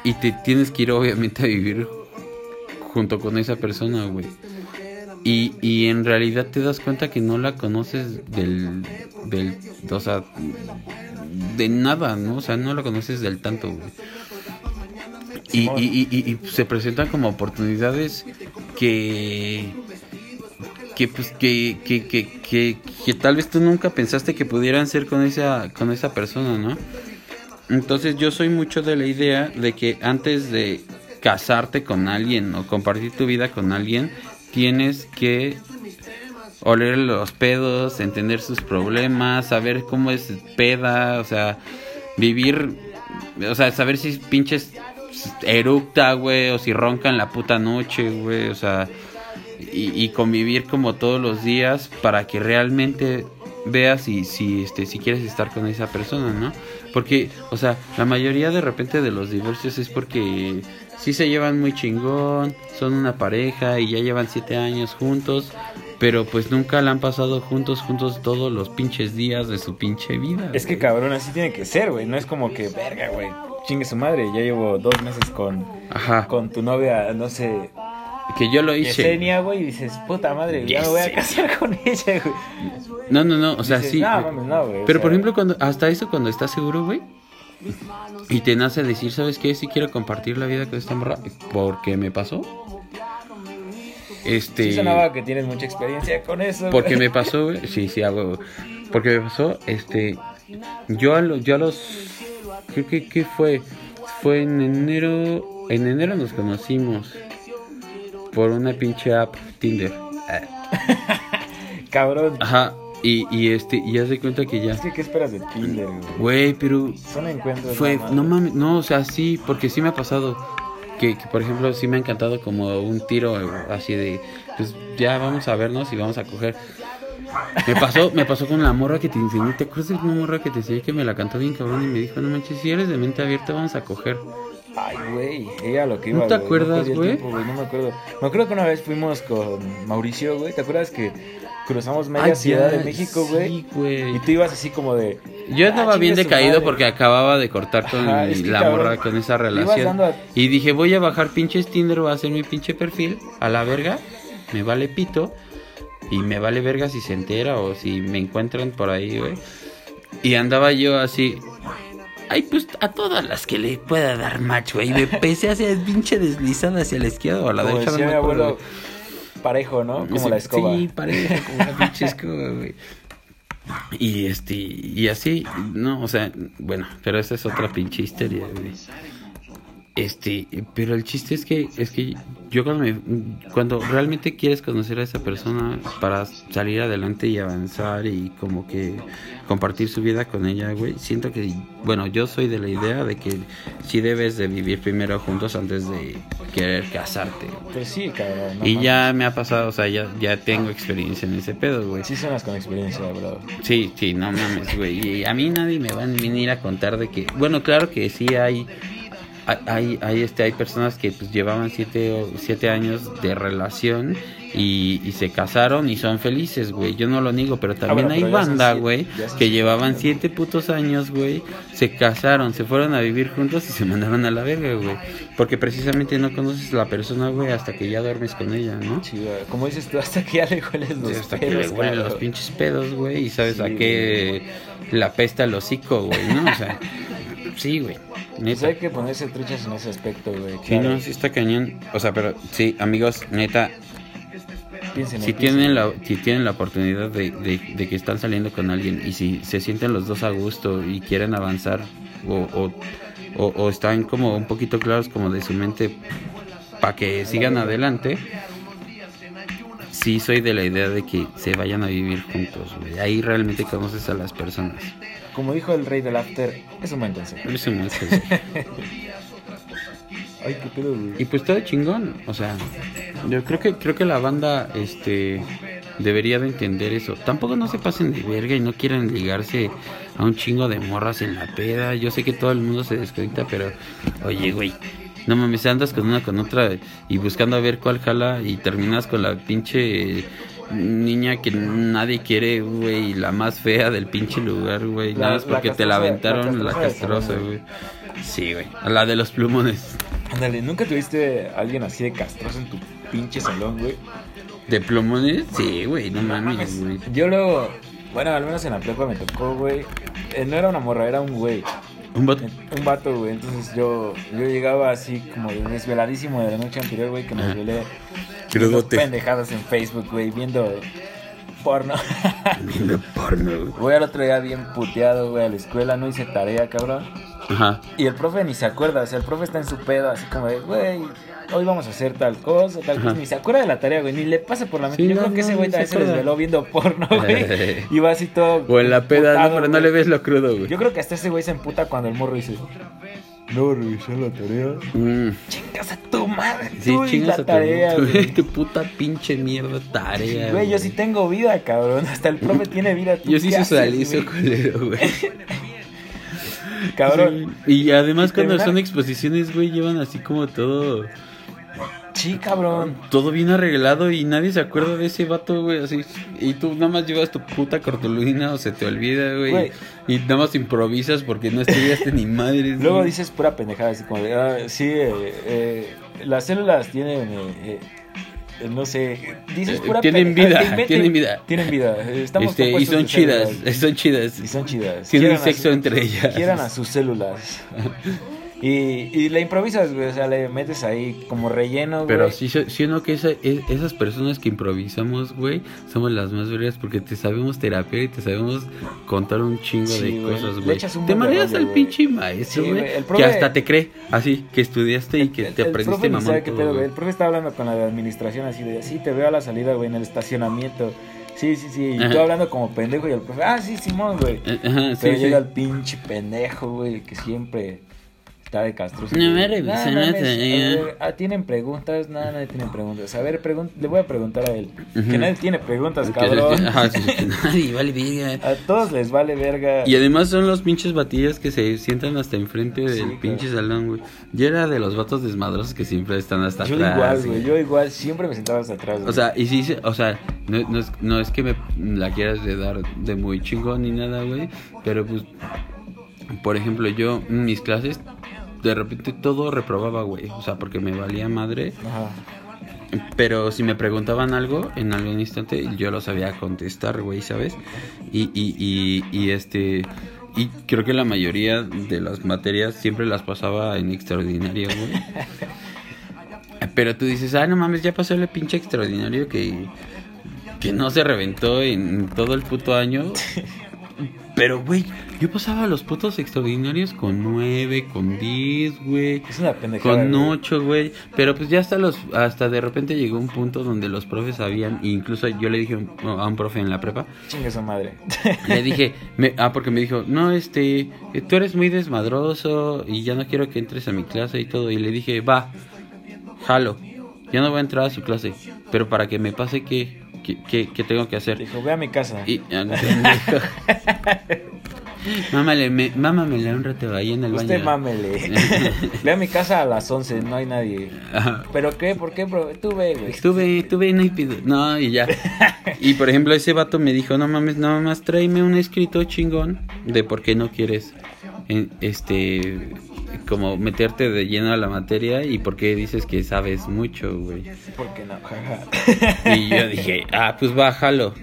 Y te tienes que ir, obviamente, a vivir junto con esa persona, güey. Y, y en realidad te das cuenta que no la conoces del, del, o sea, de nada, ¿no? O sea, no la conoces del tanto, güey. Y, y, y, y- se presentan como oportunidades que que pues que, que, que, que tal vez tú nunca pensaste que pudieran ser con esa con esa persona, ¿no? Entonces yo soy mucho de la idea de que antes de casarte con alguien o compartir tu vida con alguien, tienes que oler los pedos, entender sus problemas, saber cómo es peda, o sea, vivir, o sea, saber si pinches eructa, güey, o si ronca en la puta noche, güey, o sea, y, y convivir como todos los días para que realmente veas si, si, este, si quieres estar con esa persona, ¿no? Porque, o sea, la mayoría de repente de los divorcios es porque sí se llevan muy chingón, son una pareja y ya llevan siete años juntos, pero pues nunca la han pasado juntos, juntos todos los pinches días de su pinche vida. Es que cabrón, así tiene que ser, güey. No es como que, verga, güey. Chingue su madre, ya llevo dos meses con, Ajá, con tu novia, no sé, que yo lo hice. Yesenia, güey, y dices, puta madre, ya me voy a casar con ella, güey. No, no, no, o sea, Dices, sí. No, mames, no, güey. o Pero por ejemplo, cuando hasta eso cuando estás seguro, güey, y te nace decir, ¿sabes qué? Si quiero compartir la vida con esta morra, porque me pasó. Este, Sí sonaba que tienes mucha experiencia con eso, porque güey. me pasó, güey, sí, sí, a huevo. Porque me pasó, este, yo a, los, yo a los, creo que, ¿qué fue? Fue en enero, en enero nos conocimos por una pinche app, Tinder. Cabrón. Ajá, y, y este, y ya se cuenta que ya, Es que, ¿qué esperas de Tinder, güey? güey, pero Son encuentros. Fue, nada más, no mames, no, o sea, sí, porque sí me ha pasado. Que, que, por ejemplo, sí me ha encantado como un tiro así de, pues ya vamos a vernos y vamos a coger. Me pasó, me pasó con la morra que te enseñé, ¿te acuerdas de una morra que te enseñé que me la cantó bien cabrón y me dijo, no manches, si eres de mente abierta vamos a coger? Ay, güey, ella lo que iba, ¿No te acuerdas, güey? tiempo, No me acuerdo. Me acuerdo que una vez fuimos con Mauricio, güey. ¿Te acuerdas que cruzamos media Ay, ciudad ya, de México, güey? Sí, güey. Y tú ibas así como de... Yo "Ah, andaba bien decaído madre". porque acababa de cortar con Ajá, mi- es que, la cabrón, morra con esa relación. a- Y dije, voy a bajar pinches Tinder, voy a hacer mi pinche perfil a la verga. Me vale pito. Y me vale verga si se entera o si me encuentran por ahí, güey. Y andaba yo así. Ay, pues a todas las que le pueda dar match, güey. Y me empecé hacia el pinche deslizando hacia la izquierda o a la derecha. no decía me mi acuerdo, abuelo, parejo, ¿no? Como Sí, la escoba. Sí, pareja, como la pinche escoba, güey. Y este, y así, no, o sea, bueno, pero esa es otra pinche historia, güey. Este, pero el chiste es que, es que yo cuando me, cuando realmente quieres conocer a esa persona para salir adelante y avanzar y como que compartir su vida con ella, güey, siento que, bueno, yo soy de la idea de que sí debes de vivir primero juntos antes de querer casarte. Pues sí, cabrón. no Y mames. ya me ha pasado, o sea, ya, ya tengo experiencia en ese pedo, güey. Sí suenas con experiencia, bro. Sí, sí, no mames, güey. Y a mí nadie me va a venir a contar de que, bueno, claro que sí hay, hay, hay, este, hay personas que pues llevaban siete, o- siete años de relación y, y se casaron y son felices, güey. Yo no lo niego, pero también bueno, hay pero banda, güey, que llevaban siete putos años, güey, se casaron, se fueron a vivir juntos y se mandaron a la verga, güey. Porque precisamente no conoces a la persona, güey, hasta que ya duermes con ella, ¿no? Sí, güey. Como dices tú, hasta que ya le hueles los Sí, hasta que pelos, le huelen cabrón. los pinches pedos, güey, y sabes Sí, a qué la pesta el hocico, güey, ¿no? O sea, sí, güey, Pues hay que ponerse truchas en ese aspecto, güey. Sí, claro. no, sí está cañón. O sea, pero sí, amigos, neta, si tienen la, si tienen la oportunidad de, de, de que están saliendo con alguien y si se sienten los dos a gusto y quieren avanzar o, o, o, o están como un poquito claros como de su mente para que sigan adelante, sí soy de la idea de que se vayan a vivir juntos, güey. Ahí realmente conoces a las personas. Como dijo el rey del after, es un buen consejo. Es un buen consejo. Ay, qué pedo, güey. Y pues todo chingón, o sea, yo creo que creo que la banda este debería de entender eso. Tampoco no se pasen de verga y no quieran ligarse a un chingo de morras en la peda. Yo sé que todo el mundo se descuenta, pero oye, güey, no mames, andas con una con otra y buscando a ver cuál jala y terminas con la pinche niña que nadie quiere, güey, y la más fea del pinche lugar, güey, nada más la porque te la aventaron la castrosa güey. Sí, güey, la de los plumones. Ándale, ¿nunca tuviste a alguien así de castroso en tu pinche salón, güey? ¿De plumones? Sí, güey, no mames, güey. Yo luego, bueno, al menos en la prepa me tocó, güey. Eh, no era una morra, era un güey. Un vato. Un vato, güey. Entonces yo, yo llegaba así como desveladísimo de la noche anterior, güey, que me viendo Pendejadas en Facebook, güey, viendo porno. Viendo porno, güey. Voy al otro día bien puteado, güey, a la escuela, no hice tarea, cabrón. Ajá. Y el profe ni se acuerda, o sea, el profe está en su pedo, así como de, güey, hoy vamos a hacer tal cosa, tal cosa. Ni se acuerda de la tarea, güey, ni le pasa por la mente. Sí, Yo no, creo que no, ese güey se también se acuerda. desveló viendo porno, güey. y va así todo. O en la peda, no, pero no le ves lo crudo, güey. Yo creo que hasta ese güey se emputa cuando el morro dice, no revisé la tarea. Mm, Chingas a tu madre, sí, tú chingas la a tu tarea, güey. Tu puta pinche mierda tarea. Güey, yo sí tengo vida, cabrón. Hasta el profe tiene vida. ¿tú Yo sí haces, socializo, culero, güey. Cabrón. Sí. Y además Y cuando son exposiciones, güey, llevan así como todo... Sí, cabrón. Todo bien arreglado y nadie se acuerda de ese vato, güey, así. Y tú nada más llevas tu puta cartulina o se te olvida, güey. Y nada más improvisas porque no estudiaste ni madre. Luego dices pura pendejada, así como ah, sí, eh, eh, las células tienen, eh, eh, no sé, dices Eh, pura tienen pendejada, vida, tienen vida. Tienen vida, estamos Este, y son chidas, son chidas. Y son chidas. Tienen a sexo entre ellas. Quieran a sus células. Y, y le improvisas, güey, o sea, le metes ahí como relleno, güey. Pero sí, sí o no que esa- es- esas personas que improvisamos, güey, somos las más vergas porque te sabemos terapia y te sabemos contar un chingo Sí, de cosas, güey. Te mareas al pinche maestro, Sí, güey. el Que hasta te cree, así, que estudiaste y que El- te aprendiste mamón. sabe todo, güey. El profe está hablando con la de administración así de, sí, te veo a la salida, güey, en el estacionamiento. Sí, sí, sí. Y tú hablando como pendejo y el profe, ah, sí, Simón, güey. Eh, Ajá, sí, Pero sí. llega el pinche pendejo, güey, que siempre está de castroso. No me revisan, Nah, ver, ah, ¿Tienen preguntas? Nada, nadie tiene preguntas. A ver, pregun- le voy a preguntar a él. Que nadie tiene preguntas, cabrón. Ajá, sí, que nadie vale verga. A todos les vale verga. Y además son los pinches batillas que se sientan hasta enfrente del Sí, claro. pinche salón, güey. Yo era de los vatos desmadrosos que siempre están hasta Yo atrás. igual, güey. Yo igual siempre me sentaba hasta atrás. güey. O sea, y sí, o sea, no, no es, no es que me la quieras de dar de muy chingón ni nada, güey. Pero pues, por ejemplo, yo mis clases, de repente todo reprobaba, güey. O sea, porque me valía madre. Ajá. Pero si me preguntaban algo, en algún instante yo lo sabía contestar, güey, ¿sabes? Y, y, y, y este... Y creo que la mayoría de las materias siempre las pasaba en extraordinario, güey. Pero tú dices, ah, no mames, ya pasó el pinche extraordinario que, que no se reventó en todo el puto año. Pero, güey, yo pasaba los putos extraordinarios con 9, con 10, güey. Es una pendejada. Con güey. 8, güey. Pero pues ya hasta los hasta de repente llegó un punto donde los profes sabían, e incluso yo le dije a un- a un profe en la prepa, Chingue su madre. le dije, me- ah, porque me dijo, no, este, tú eres muy desmadroso y ya no quiero que entres a mi clase y todo. Y le dije, va, jalo, ya no voy a entrar a su clase, pero para que me pase, ¿qué, qué, qué- qué tengo que hacer? Dijo, ve a mi casa. Y, ah. Mámale, me, mámamela un rato ahí en el baño. Usted mámele. ve a mi casa a las 11, no hay nadie. ¿Pero qué? ¿Por qué, bro? Tú ve, güey. Estuve, estuve, no hay pido. No, y ya. Y por ejemplo, ese vato me dijo, no mames, nada más tráeme un escrito chingón de por qué no quieres, en- este, como meterte de lleno a la materia y por qué dices que sabes mucho, güey. ¿Por qué no? Jaja. Y yo dije, ah, pues bájalo.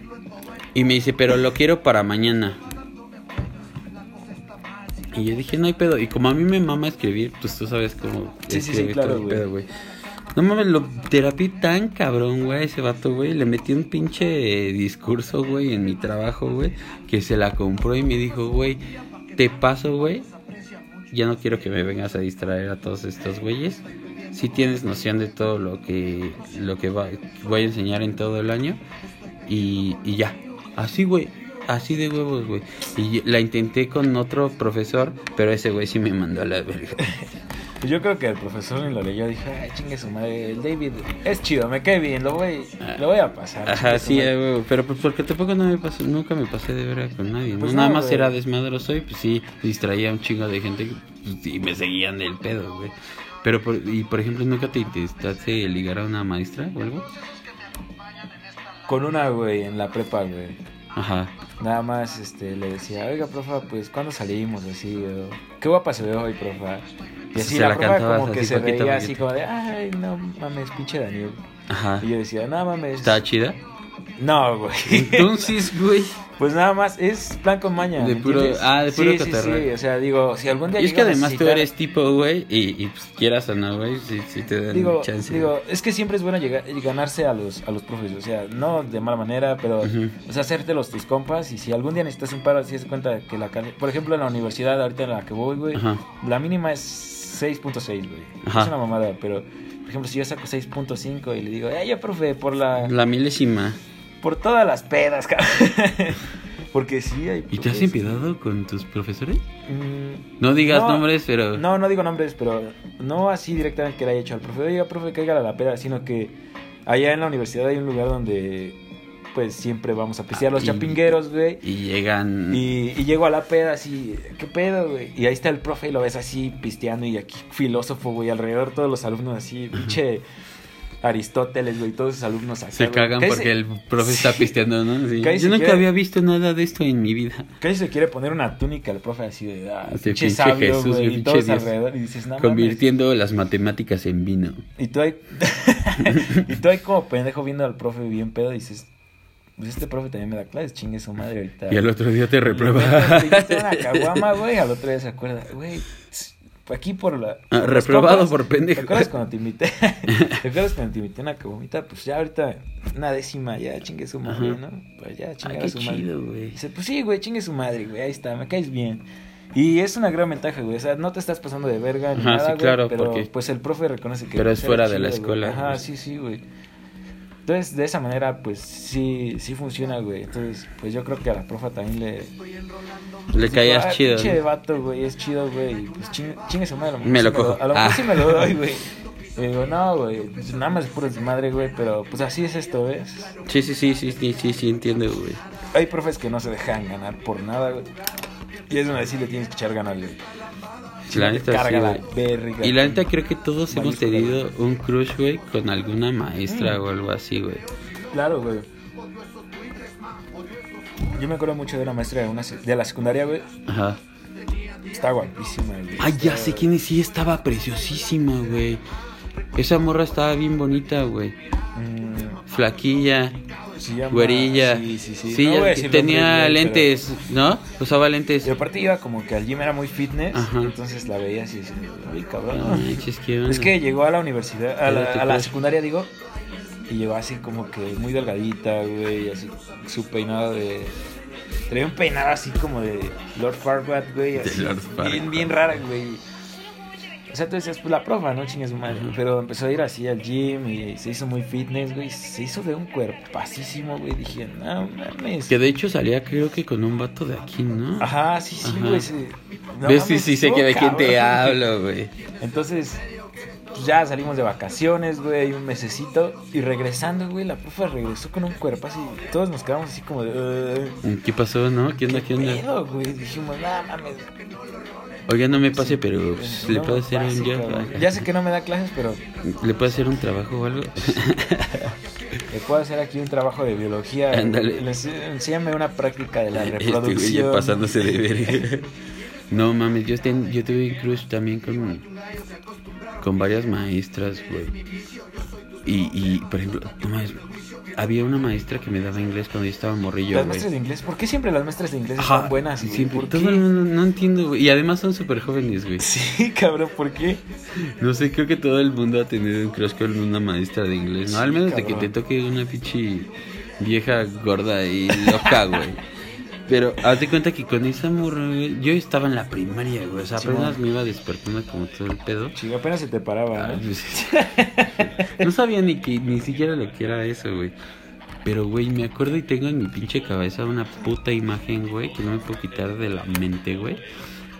Y me dice, pero lo quiero para mañana. Y yo dije, no hay pedo. Y como a mí me mama escribir, pues tú sabes cómo Sí, sí, sí, escribir claro, todo el güey. pedo, güey. No mames, lo terapié tan cabrón, güey, ese vato, güey. Le metí un pinche discurso, güey, en mi trabajo, güey, que se la compró y me dijo, güey, te paso, güey. Ya no quiero que me vengas a distraer a todos estos güeyes. Si tienes noción de todo lo que lo que voy a enseñar en todo el año y, y ya. Así, güey. Así de huevos, güey. Y la intenté con otro profesor, pero ese güey sí me mandó a la verga. Yo creo que el profesor ni lo leyó. Dijo, ay, chingue su madre. El David es chido, me cae bien. Lo voy, lo voy a pasar. Ajá, sí, madre". eh, güey, pero pues porque tampoco no me pasó, nunca me pasé de verga con nadie, ¿no? Pues Nada no, más güey. era desmadroso y pues sí, distraía a un chingo de gente y me seguían del pedo, güey. Pero, por, y por ejemplo, ¿nunca te intentaste ligar a una maestra o algo? Con una, güey, en la prepa, güey. Ajá. Nada más este, le decía, oiga, profa, pues, ¿cuándo salimos? Así, o, ¿qué guapa se ve hoy, profa? Y así Se la, la profa como que se poquito así como de, ay, no mames, pinche Daniel. Ajá. Y yo decía, no mames. ¿Está chida? No, güey. Entonces, güey. Pues nada más, es plan con maña. De ¿me puro- entiendes? ah, de puro sí, sí, sí, o sea, digo, si algún día Y es que además tú necesitar- eres tipo, güey, y, y pues quieras o no, güey, sí, sí te dan Digo, chance. digo, es que siempre es bueno llegar, ganarse a los, a los profes, o sea, no de mala manera, pero, Ujú. o sea, hacerte los tus compas y si algún día necesitas un paro, si das cuenta que la, por ejemplo, en la universidad ahorita en la que voy, güey, la mínima es 6.6, güey. Ajá. Es una mamada, pero, por ejemplo, si yo saco 6.5 y le digo, ay, ya, profe, por la, La milésima. Por todas las pedas, cabrón. Porque sí hay ¿Y te has impedado con tus profesores? Mm, No digas No, nombres, pero... No, no digo nombres, pero no así directamente que le haya hecho al profe. Oiga, profe, cáigale a la peda, sino que allá en la universidad hay un lugar donde pues siempre vamos a pistear los Y- chapingueros, güey. Y llegan... Y, y llego a la peda así, ¿qué pedo, güey? Y ahí está el profe y lo ves así pisteando y aquí filósofo, güey, alrededor todos los alumnos así, pinche... Aristóteles, güey, todos sus alumnos acá, Se cagan porque se- el profe está pisteando, ¿no? Sí. Yo nunca quiere- había visto nada de esto en mi vida. Casi se quiere poner una túnica al profe así de, ah, Este pinche pinche sabio, Jesús, güey, y todos Dios. alrededor, y dices, no mames. Convirtiendo las matemáticas en vino. Y tú ahí, y tú ahí como pendejo viendo al profe bien pedo, y dices, pues este profe también me da clases, chingue su madre ahorita. Y al otro día te reprueba. Una caguama, güey, al otro día se acuerda, güey, tss, aquí por la... Ah, por reprobado copas, por pendejo. ¿Te acuerdas cuando te invité? ¿Te acuerdas cuando te invité una caguamita? Pues ya ahorita una décima, ya chingue su madre, Ajá. ¿no? Pues ya chingue su madre. chido, güey. Dice, pues sí, güey, chingue su madre, güey, ahí está, me caes bien. Y es una gran ventaja, güey, o sea, no te estás pasando de verga ni Ajá, nada, sí, güey, claro, pero porque- pues el profe reconoce que... Pero es pues, fuera de la güey. escuela, Ajá, güey. sí, sí, güey. Entonces, de esa manera, pues sí, sí funciona, güey. Entonces, pues yo creo que a la profa también le... Le caías Ah, chido. Pinche vato, güey, es chido, güey. Pues chingue, chingue su madre. a Me lo cojo. A lo mejor Ah. sí me lo doy, güey. Y digo, no, güey, nada más es puro desmadre, güey, pero pues así es esto, ¿ves? Sí, sí, sí, sí, sí, sí, sí, entiendo, güey. Hay profes que no se dejan ganar por nada, güey. Y es donde sí le tienes que echar ganas, güey. La neta, sí, la verga. Y la neta creo que todos hemos tenido un crush, güey, con alguna maestra Mm. o algo así, güey. Claro, güey. Yo me acuerdo mucho de una maestra de, una, de la secundaria, güey. Ajá. Está guapísima, güey. Ay, ya sé quién es, sí, estaba preciosísima, güey. Esa morra estaba bien bonita, güey. Mm, Flaquilla, se llama- güerilla. Sí, sí, sí. Sí, No voy a ya- decir tenía lentes, ¿no? Usaba lentes. pero- Y aparte iba como que al gym era muy fitness. Ajá. entonces la veía así, diciendo, uy, cabrón. No manches. Es que llegó a la universidad, a la, a secundaria, digo, y llegó así como que muy delgadita, güey, así su peinado de... Traía un peinado así como de Lord Farquaad, güey, así, Lord bien, bien rara, güey. O sea, tú decías, pues la profa, ¿no? Chingue su madre. Pero empezó a ir así al gym y se hizo muy fitness, güey. Se hizo de un cuerpacísimo, güey. Dije, no mames. Que de hecho salía creo que con un vato de aquí, ¿no? Ajá, sí, sí, Ajá. güey. sí. No ¿Ves? Mames, sí sé que de quién te hablo, güey. Entonces, pues ya salimos de vacaciones, güey, un mesecito. Y regresando, güey, la profa regresó con un cuerpo así. Todos nos quedamos así como de. "Ugh, ¿Qué pasó, no? ¿Qué onda, ¿Qué qué onda? pedo, güey? Dijimos, no mames. Oiga, no me pase, pero pues, le puedo hacer un cabrón". Ya sé que no me da clases, pero ¿Le puedo hacer un trabajo o algo? le puedo hacer aquí un trabajo de biología. Ándale. Enséñame una práctica de la Este güey ya reproducción. pasándose de verga. No mames, yo, ten- yo tuve crush también con, con varias maestras, güey. Y, y, por ejemplo, no mames, había una maestra que me daba inglés cuando yo estaba morrillo, Las maestras de inglés, ¿por qué siempre las maestras de inglés Ajá, son buenas? güey? siempre, ¿Por qué? no entiendo, güey. Y además son súper jóvenes, güey. Sí, cabrón, ¿por qué? No sé, creo que todo el mundo ha tenido un crush con una maestra de inglés, ¿no? Al menos de que cabrón. te toque una pinche vieja gorda y loca, güey. Pero hazte cuenta que con esa morra, güey, yo estaba en la primaria, güey. O sea, Sí, apenas me iba despertando como todo el pedo. Chico, apenas se te paraba, Ah, ¿no? pues, no sabía ni que ni siquiera lo que era eso, güey. Pero, güey, me acuerdo y tengo en mi pinche cabeza una puta imagen, güey, que no me puedo quitar de la mente, güey.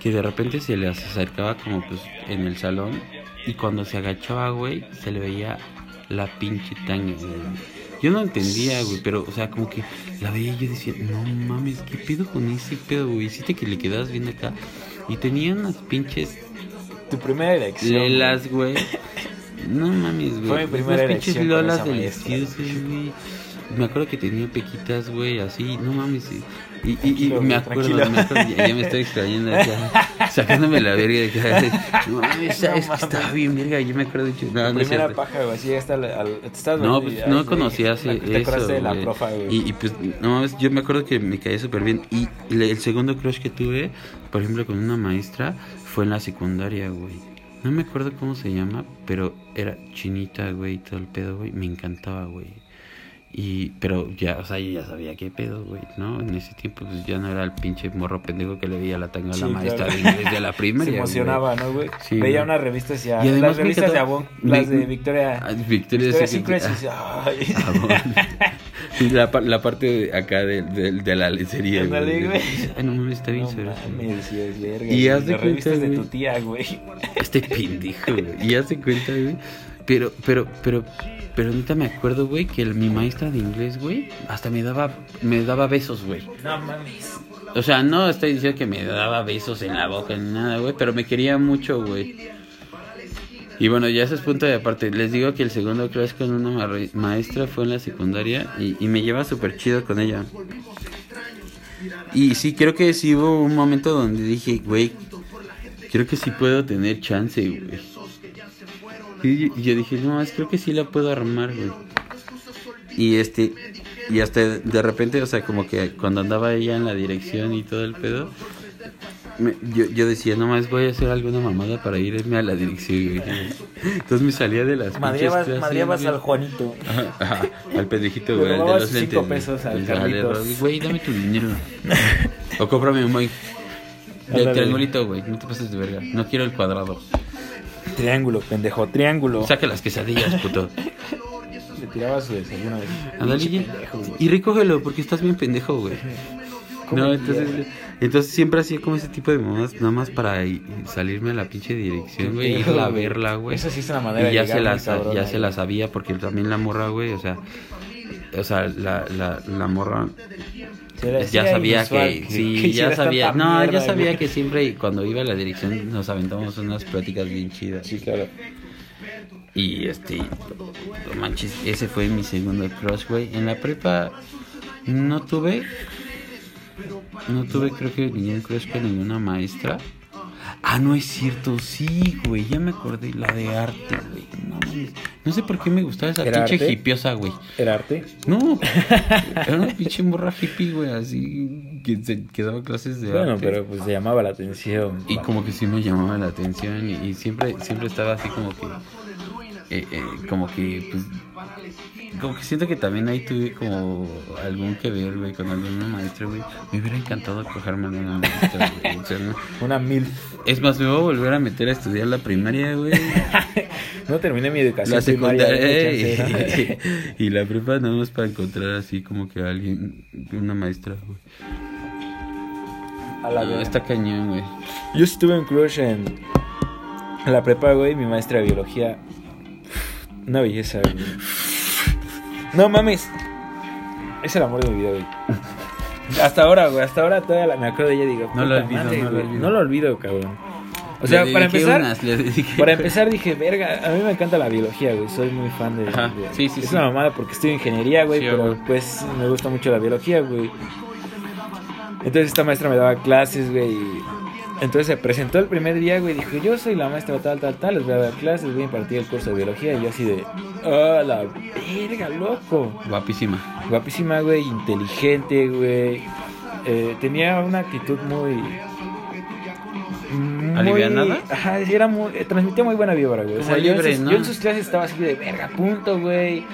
Que de repente se le acercaba como pues en el salón y cuando se agachaba, güey, se le veía la pinche tanga, güey. Yo no entendía, güey, pero, o sea, como que la veía y yo decía, no mames, ¿qué pedo con ese pedo, güey? Hiciste que le quedabas viendo acá. Y tenía unas pinches Tu primera elección. Lelas, güey. No mames, güey. Fue mi primera Unas pinches lolas deliciosas, güey. Me acuerdo que tenía pequitas, güey, así. No mames. Y, y, me acuerdo, me acuerdo, ya, ya me estoy extrañando acá, sacándome la verga de acá. No mames, No sabes que estaba bien verga. Yo me acuerdo, de no, no es primera paja, güey, así hasta al, estabas No, pues no güey. conocías Te eso, de la profa, güey. Y, y pues, no mames, yo me acuerdo que me caía súper bien. Y le- el segundo crush que tuve, por ejemplo, con una maestra, fue en la secundaria, güey. No me acuerdo cómo se llama, pero era chinita, güey, todo el pedo, güey. Me encantaba, güey. Y, pero ya, o sea, yo ya sabía qué pedo, güey, ¿no? En ese tiempo, pues ya no era el pinche morro pendejo que le veía la tanga a la Sí, maestra claro. de inglés de la primaria. Se güey. emocionaba, ¿no, güey? Sí, Veía güey. unas revistas y, Y además las revistas de Avon, las de Victoria. Ah, Victoria Victoria's Secret- Secret, y ay. Ah, bueno. Sí, la, la parte de acá de, de, de la lencería, Ándale, güey. Ay, no mames, está bien No severo. mames, sí, es verga. Y güey, haz de Las revistas cuenta, de güey. tu tía, güey. Este pendejo, güey. Y hace cuenta, güey. Pero, pero, pero, pero neta me acuerdo, güey, que el- mi maestra de inglés, güey, hasta me daba, me daba besos, güey. No mames. O sea, no estoy diciendo que me daba besos en la boca ni nada, güey, pero me quería mucho, güey. Y bueno, ya eso es punto de aparte. Les digo que el segundo crush con una ma- maestra fue en la secundaria y, y me lleva súper chido con ella. Y sí, creo que sí hubo un momento donde dije, güey, creo que sí puedo tener chance, güey. Y y yo dije, no, es creo que sí la puedo armar, güey. Y este, y hasta de repente, o sea, como que cuando andaba ella en la dirección y todo el pedo, me- yo, yo decía, no más voy a hacer alguna mamada para irme a la dirección, güey. Entonces me salía de las madreabas güey. al Juanito. Ajá, ajá, al pendejito, güey, de los cinco lentes. güey. pesos al Carlitos. Güey, dame tu dinero. o cómprame un Moy. El triangulito, güey, no te pases de verga. No quiero el cuadrado. Triángulo, pendejo, triángulo. Saca las quesadillas, puto. Le su desayuno. güey. Y recógelo, porque estás bien pendejo, güey. ¿Cómo No, entonces, entonces siempre hacía como ese tipo de mamadas, nada más para salirme a la pinche dirección, güey, irla a verla, güey. Eso sí es una manera Y ya de se la, cabrona, ya se la sabía, porque también la morra, güey, o sea, o sea, la, la, la morra ya sabía inusual que, sí, que ya sabía, no, ya sabía güey. que siempre cuando iba a la dirección nos aventamos unas pláticas bien chidas. Sí, claro. Y este, no manches, ese fue mi segundo crush, güey. En la prepa no tuve, no tuve creo que ningún crush con ninguna maestra. Ah, no es cierto, sí, güey, ya me acordé, la de arte, güey. No, no sé por qué me gustaba esa ¿Era pinche arte? hipiosa, güey. ¿Era arte? No, era una pinche morra hippie, güey, así que, se, que daba clases de Bueno, arte. pero pues se llamaba la atención. Y como que sí me llamaba la atención y, y siempre siempre estaba así como que eh, eh, como que pues como que siento que también ahí tuve como algún que ver güey con alguna maestra güey me hubiera encantado cogerme a una maestra güey o sea, no- Una mil. es más me voy a volver a meter a estudiar la primaria güey No terminé mi educación la secundaria y, la prepa nada más para encontrar así como que alguien una maestra güey A la No, está cañón güey Yo sí tuve un crush en, en la prepa, güey. Mi maestra de biología. Una belleza, güey. No mames. Es el amor de mi vida, güey. Hasta ahora, güey. Hasta ahora todavía la- me acuerdo de ella y digo. No lo puta olvido, no lo güey, olvido. No lo olvido, cabrón. O sea, Le para dediqué empezar. unas, le dediqué- Para empezar dije, verga, a mí me encanta la biología, güey. Soy muy fan de. Ajá, de- sí, sí, Es sí. una mamada porque estoy en ingeniería, güey, Sí, pero güey. pues me gusta mucho la biología, güey. Entonces esta maestra me daba clases, güey. y Entonces se presentó el primer día, güey. Dijo, yo soy la maestra tal, tal, tal. Les voy a dar clases, voy a impartir el curso de biología. Y yo así de, ah, la verga, loco. guapísima Guapísima, güey, inteligente, güey. Eh, tenía una actitud muy... muy- ¿Alivianada? Ajá, era muy, eh, transmitía muy buena vibra, güey. O sea, yo, en sus, ¿no? yo en sus clases estaba así de verga, punto, güey.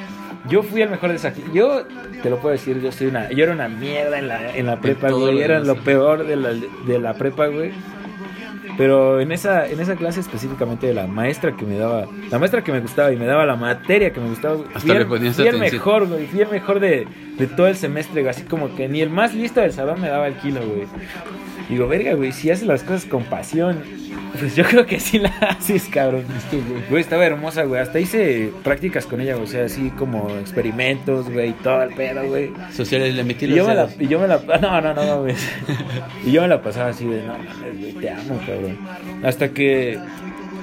Yo fui el mejor de esa Yo te lo puedo decir, yo soy una, yo era una mierda en la, en la prepa, todo güey. Era lo peor de la, de la prepa, güey. Pero en esa, en esa clase específicamente de la maestra que me daba, la maestra que me gustaba y me daba la materia que me gustaba, güey, Hasta fui, le el, ponías fui el mejor, güey, fui el mejor de, de todo el semestre, güey, así como que ni el más listo del salón me daba el kilo, güey. Digo, verga, güey, si haces las cosas con pasión, pues yo creo que sí la haces, cabrón. Güey, estaba hermosa, güey, hasta hice prácticas con ella, güey, o sea, así como experimentos, güey, y todo el pedo, güey. sociales le metí Y los yo, me la, y yo me la. No, no, no, no, güey. Y yo me la pasaba así de, no mames, güey, te amo, cabrón. Hasta que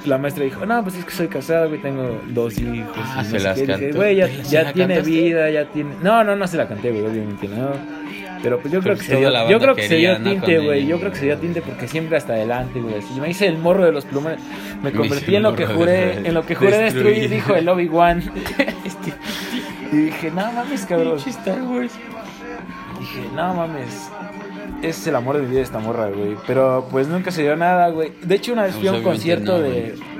la maestra dijo, no, pues es que soy casado, güey, tengo dos hijos. y Ah, no se sé las cantó. Güey, ya, ¿Se ya la tiene cantaste? vida, ya tiene. No, no, no se la canté, güey, obviamente no. Pero pues yo creo que se dio, yo creo que se dio tinte, güey. Yo creo que se dio tinte porque siempre hasta adelante, güey. Así, me hice el morro de los plumones. Me Me convertí en lo que juré, en lo que juré destruir, destruir. dijo el Obi-Wan. Este, y dije, no mames, cabrón. Star Wars. Dije, no mames. Es el amor de mi vida esta morra, güey. Pero pues nunca se dio nada, güey. De hecho, una vez fui a un Pues, concierto no, de,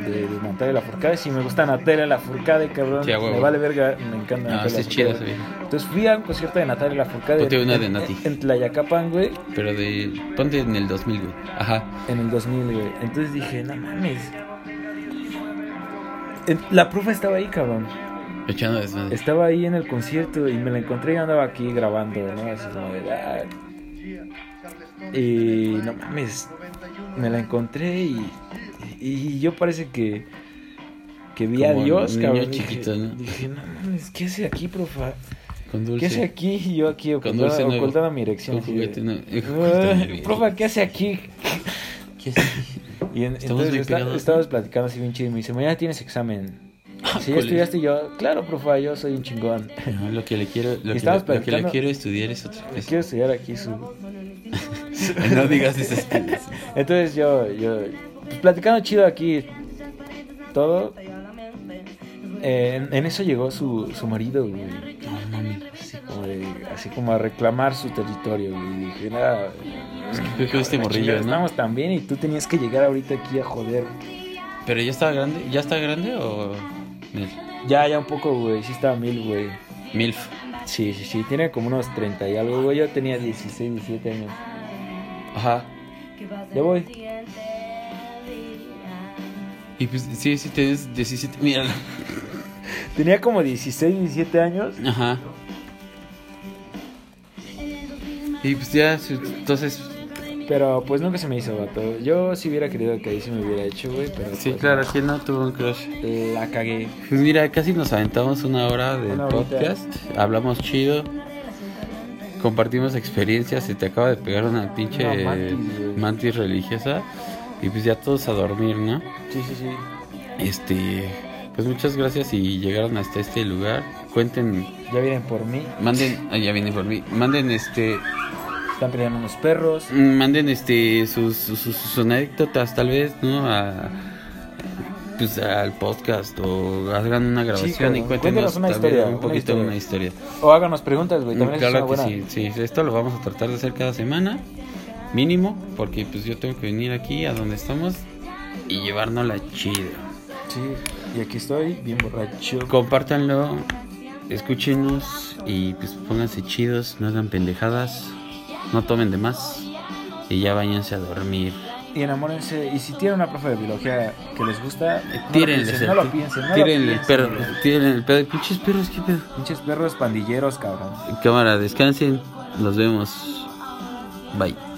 de, de Natalia Lafourcade. Si me gusta Natalia Lafourcade, cabrón. Sí, me vale verga, me encanta No, Natalia es vieja. Entonces fui a un concierto de Natalia Lafourcade. Ponte una en- de en- Nati. En Tlayacapan, güey. Pero de. Ponte en el 2000, güey. Ajá. En el 2000, güey. Entonces dije, no mames. En- La profa estaba ahí, cabrón. Estaba ahí en el concierto y me la encontré y andaba aquí grabando, ¿no? Así como de... Y no mames, me la encontré y, y yo parece que, que vi a Dios, niño cabrón. chiquito, dije, ¿no? dije, no mames, ¿qué hace aquí, profa? Con ¿Qué hace aquí? Y yo aquí ocultando, ocultando mi erección. Con así de, juguete nuevo. "Ah, Ocultando mi profa, ¿qué hace aquí? Y en- entonces está- estábamos platicando así bien chido y me dice, mañana tienes examen. Si ya Cole. estudiaste y yo, claro, profa, yo soy un chingón. No, lo que le quiero, lo que, lo que le quiero estudiar es otra cosa. Quiero estudiar aquí su... no digas esas cosas. Entonces yo, yo, pues, platicando chido aquí todo. eh, en, en eso llegó su, su marido, güey. No mames. Así como, de- así como a reclamar su territorio, güey. Dije, nada. Es que que este morrillo, ¿no? Estamos tan bien y tú tenías que llegar ahorita aquí a joder. Pero ya está grande, ¿ya está grande o Mil? Ya, ya un poco, güey. Sí estaba mil, güey. Milf? Sí, sí, sí. Tiene como unos 30 y algo, güey. Yo tenía 16, 17 años. Ajá. Ya voy. Y pues sí, sí tienes 17, míralo. Tenía como 16, 17 años. Ajá. Y pues ya, entonces, Pero pues nunca se me hizo, vato. Yo sí hubiera querido que ahí se me hubiera hecho, güey. Pero sí, pues, claro, ¿quién no tuvo un crush? La cagué. Pues mira, casi nos aventamos una hora del Una podcast. Hablamos chido. Compartimos experiencias. Se te acaba de pegar una pinche mantis, religiosa. Y pues ya todos a dormir, ¿no? Sí, sí, sí. Este, pues muchas gracias y llegaron hasta este lugar. Cuenten, Ya vienen por mí. manden, ah, ya viene por mí. Manden este, Están peleando unos perros. manden este sus, sus, sus- anécdotas tal vez, ¿no? A, pues al podcast o hagan una grabación y cuéntenos una historia, un una poquito historia. una historia. O háganos preguntas, güey. También claro es que una buena. sí, sí, esto lo vamos a tratar de hacer cada semana, mínimo, porque pues yo tengo que venir aquí a donde estamos y llevárnosla chida. Sí. Y aquí estoy, bien borracho. Compártanlo, escúchenos y pues pónganse chidos, no hagan pendejadas, no tomen de más y ya váyanse a dormir. Y enamórense. Y si tienen una profe de biología que les gusta, no el, no lo piensen. No tírenle el perro, tírenle el pedo, pinches perros, qué pedo. Pinches perros pandilleros, cabrón. Cámara, descansen, nos vemos. Bye.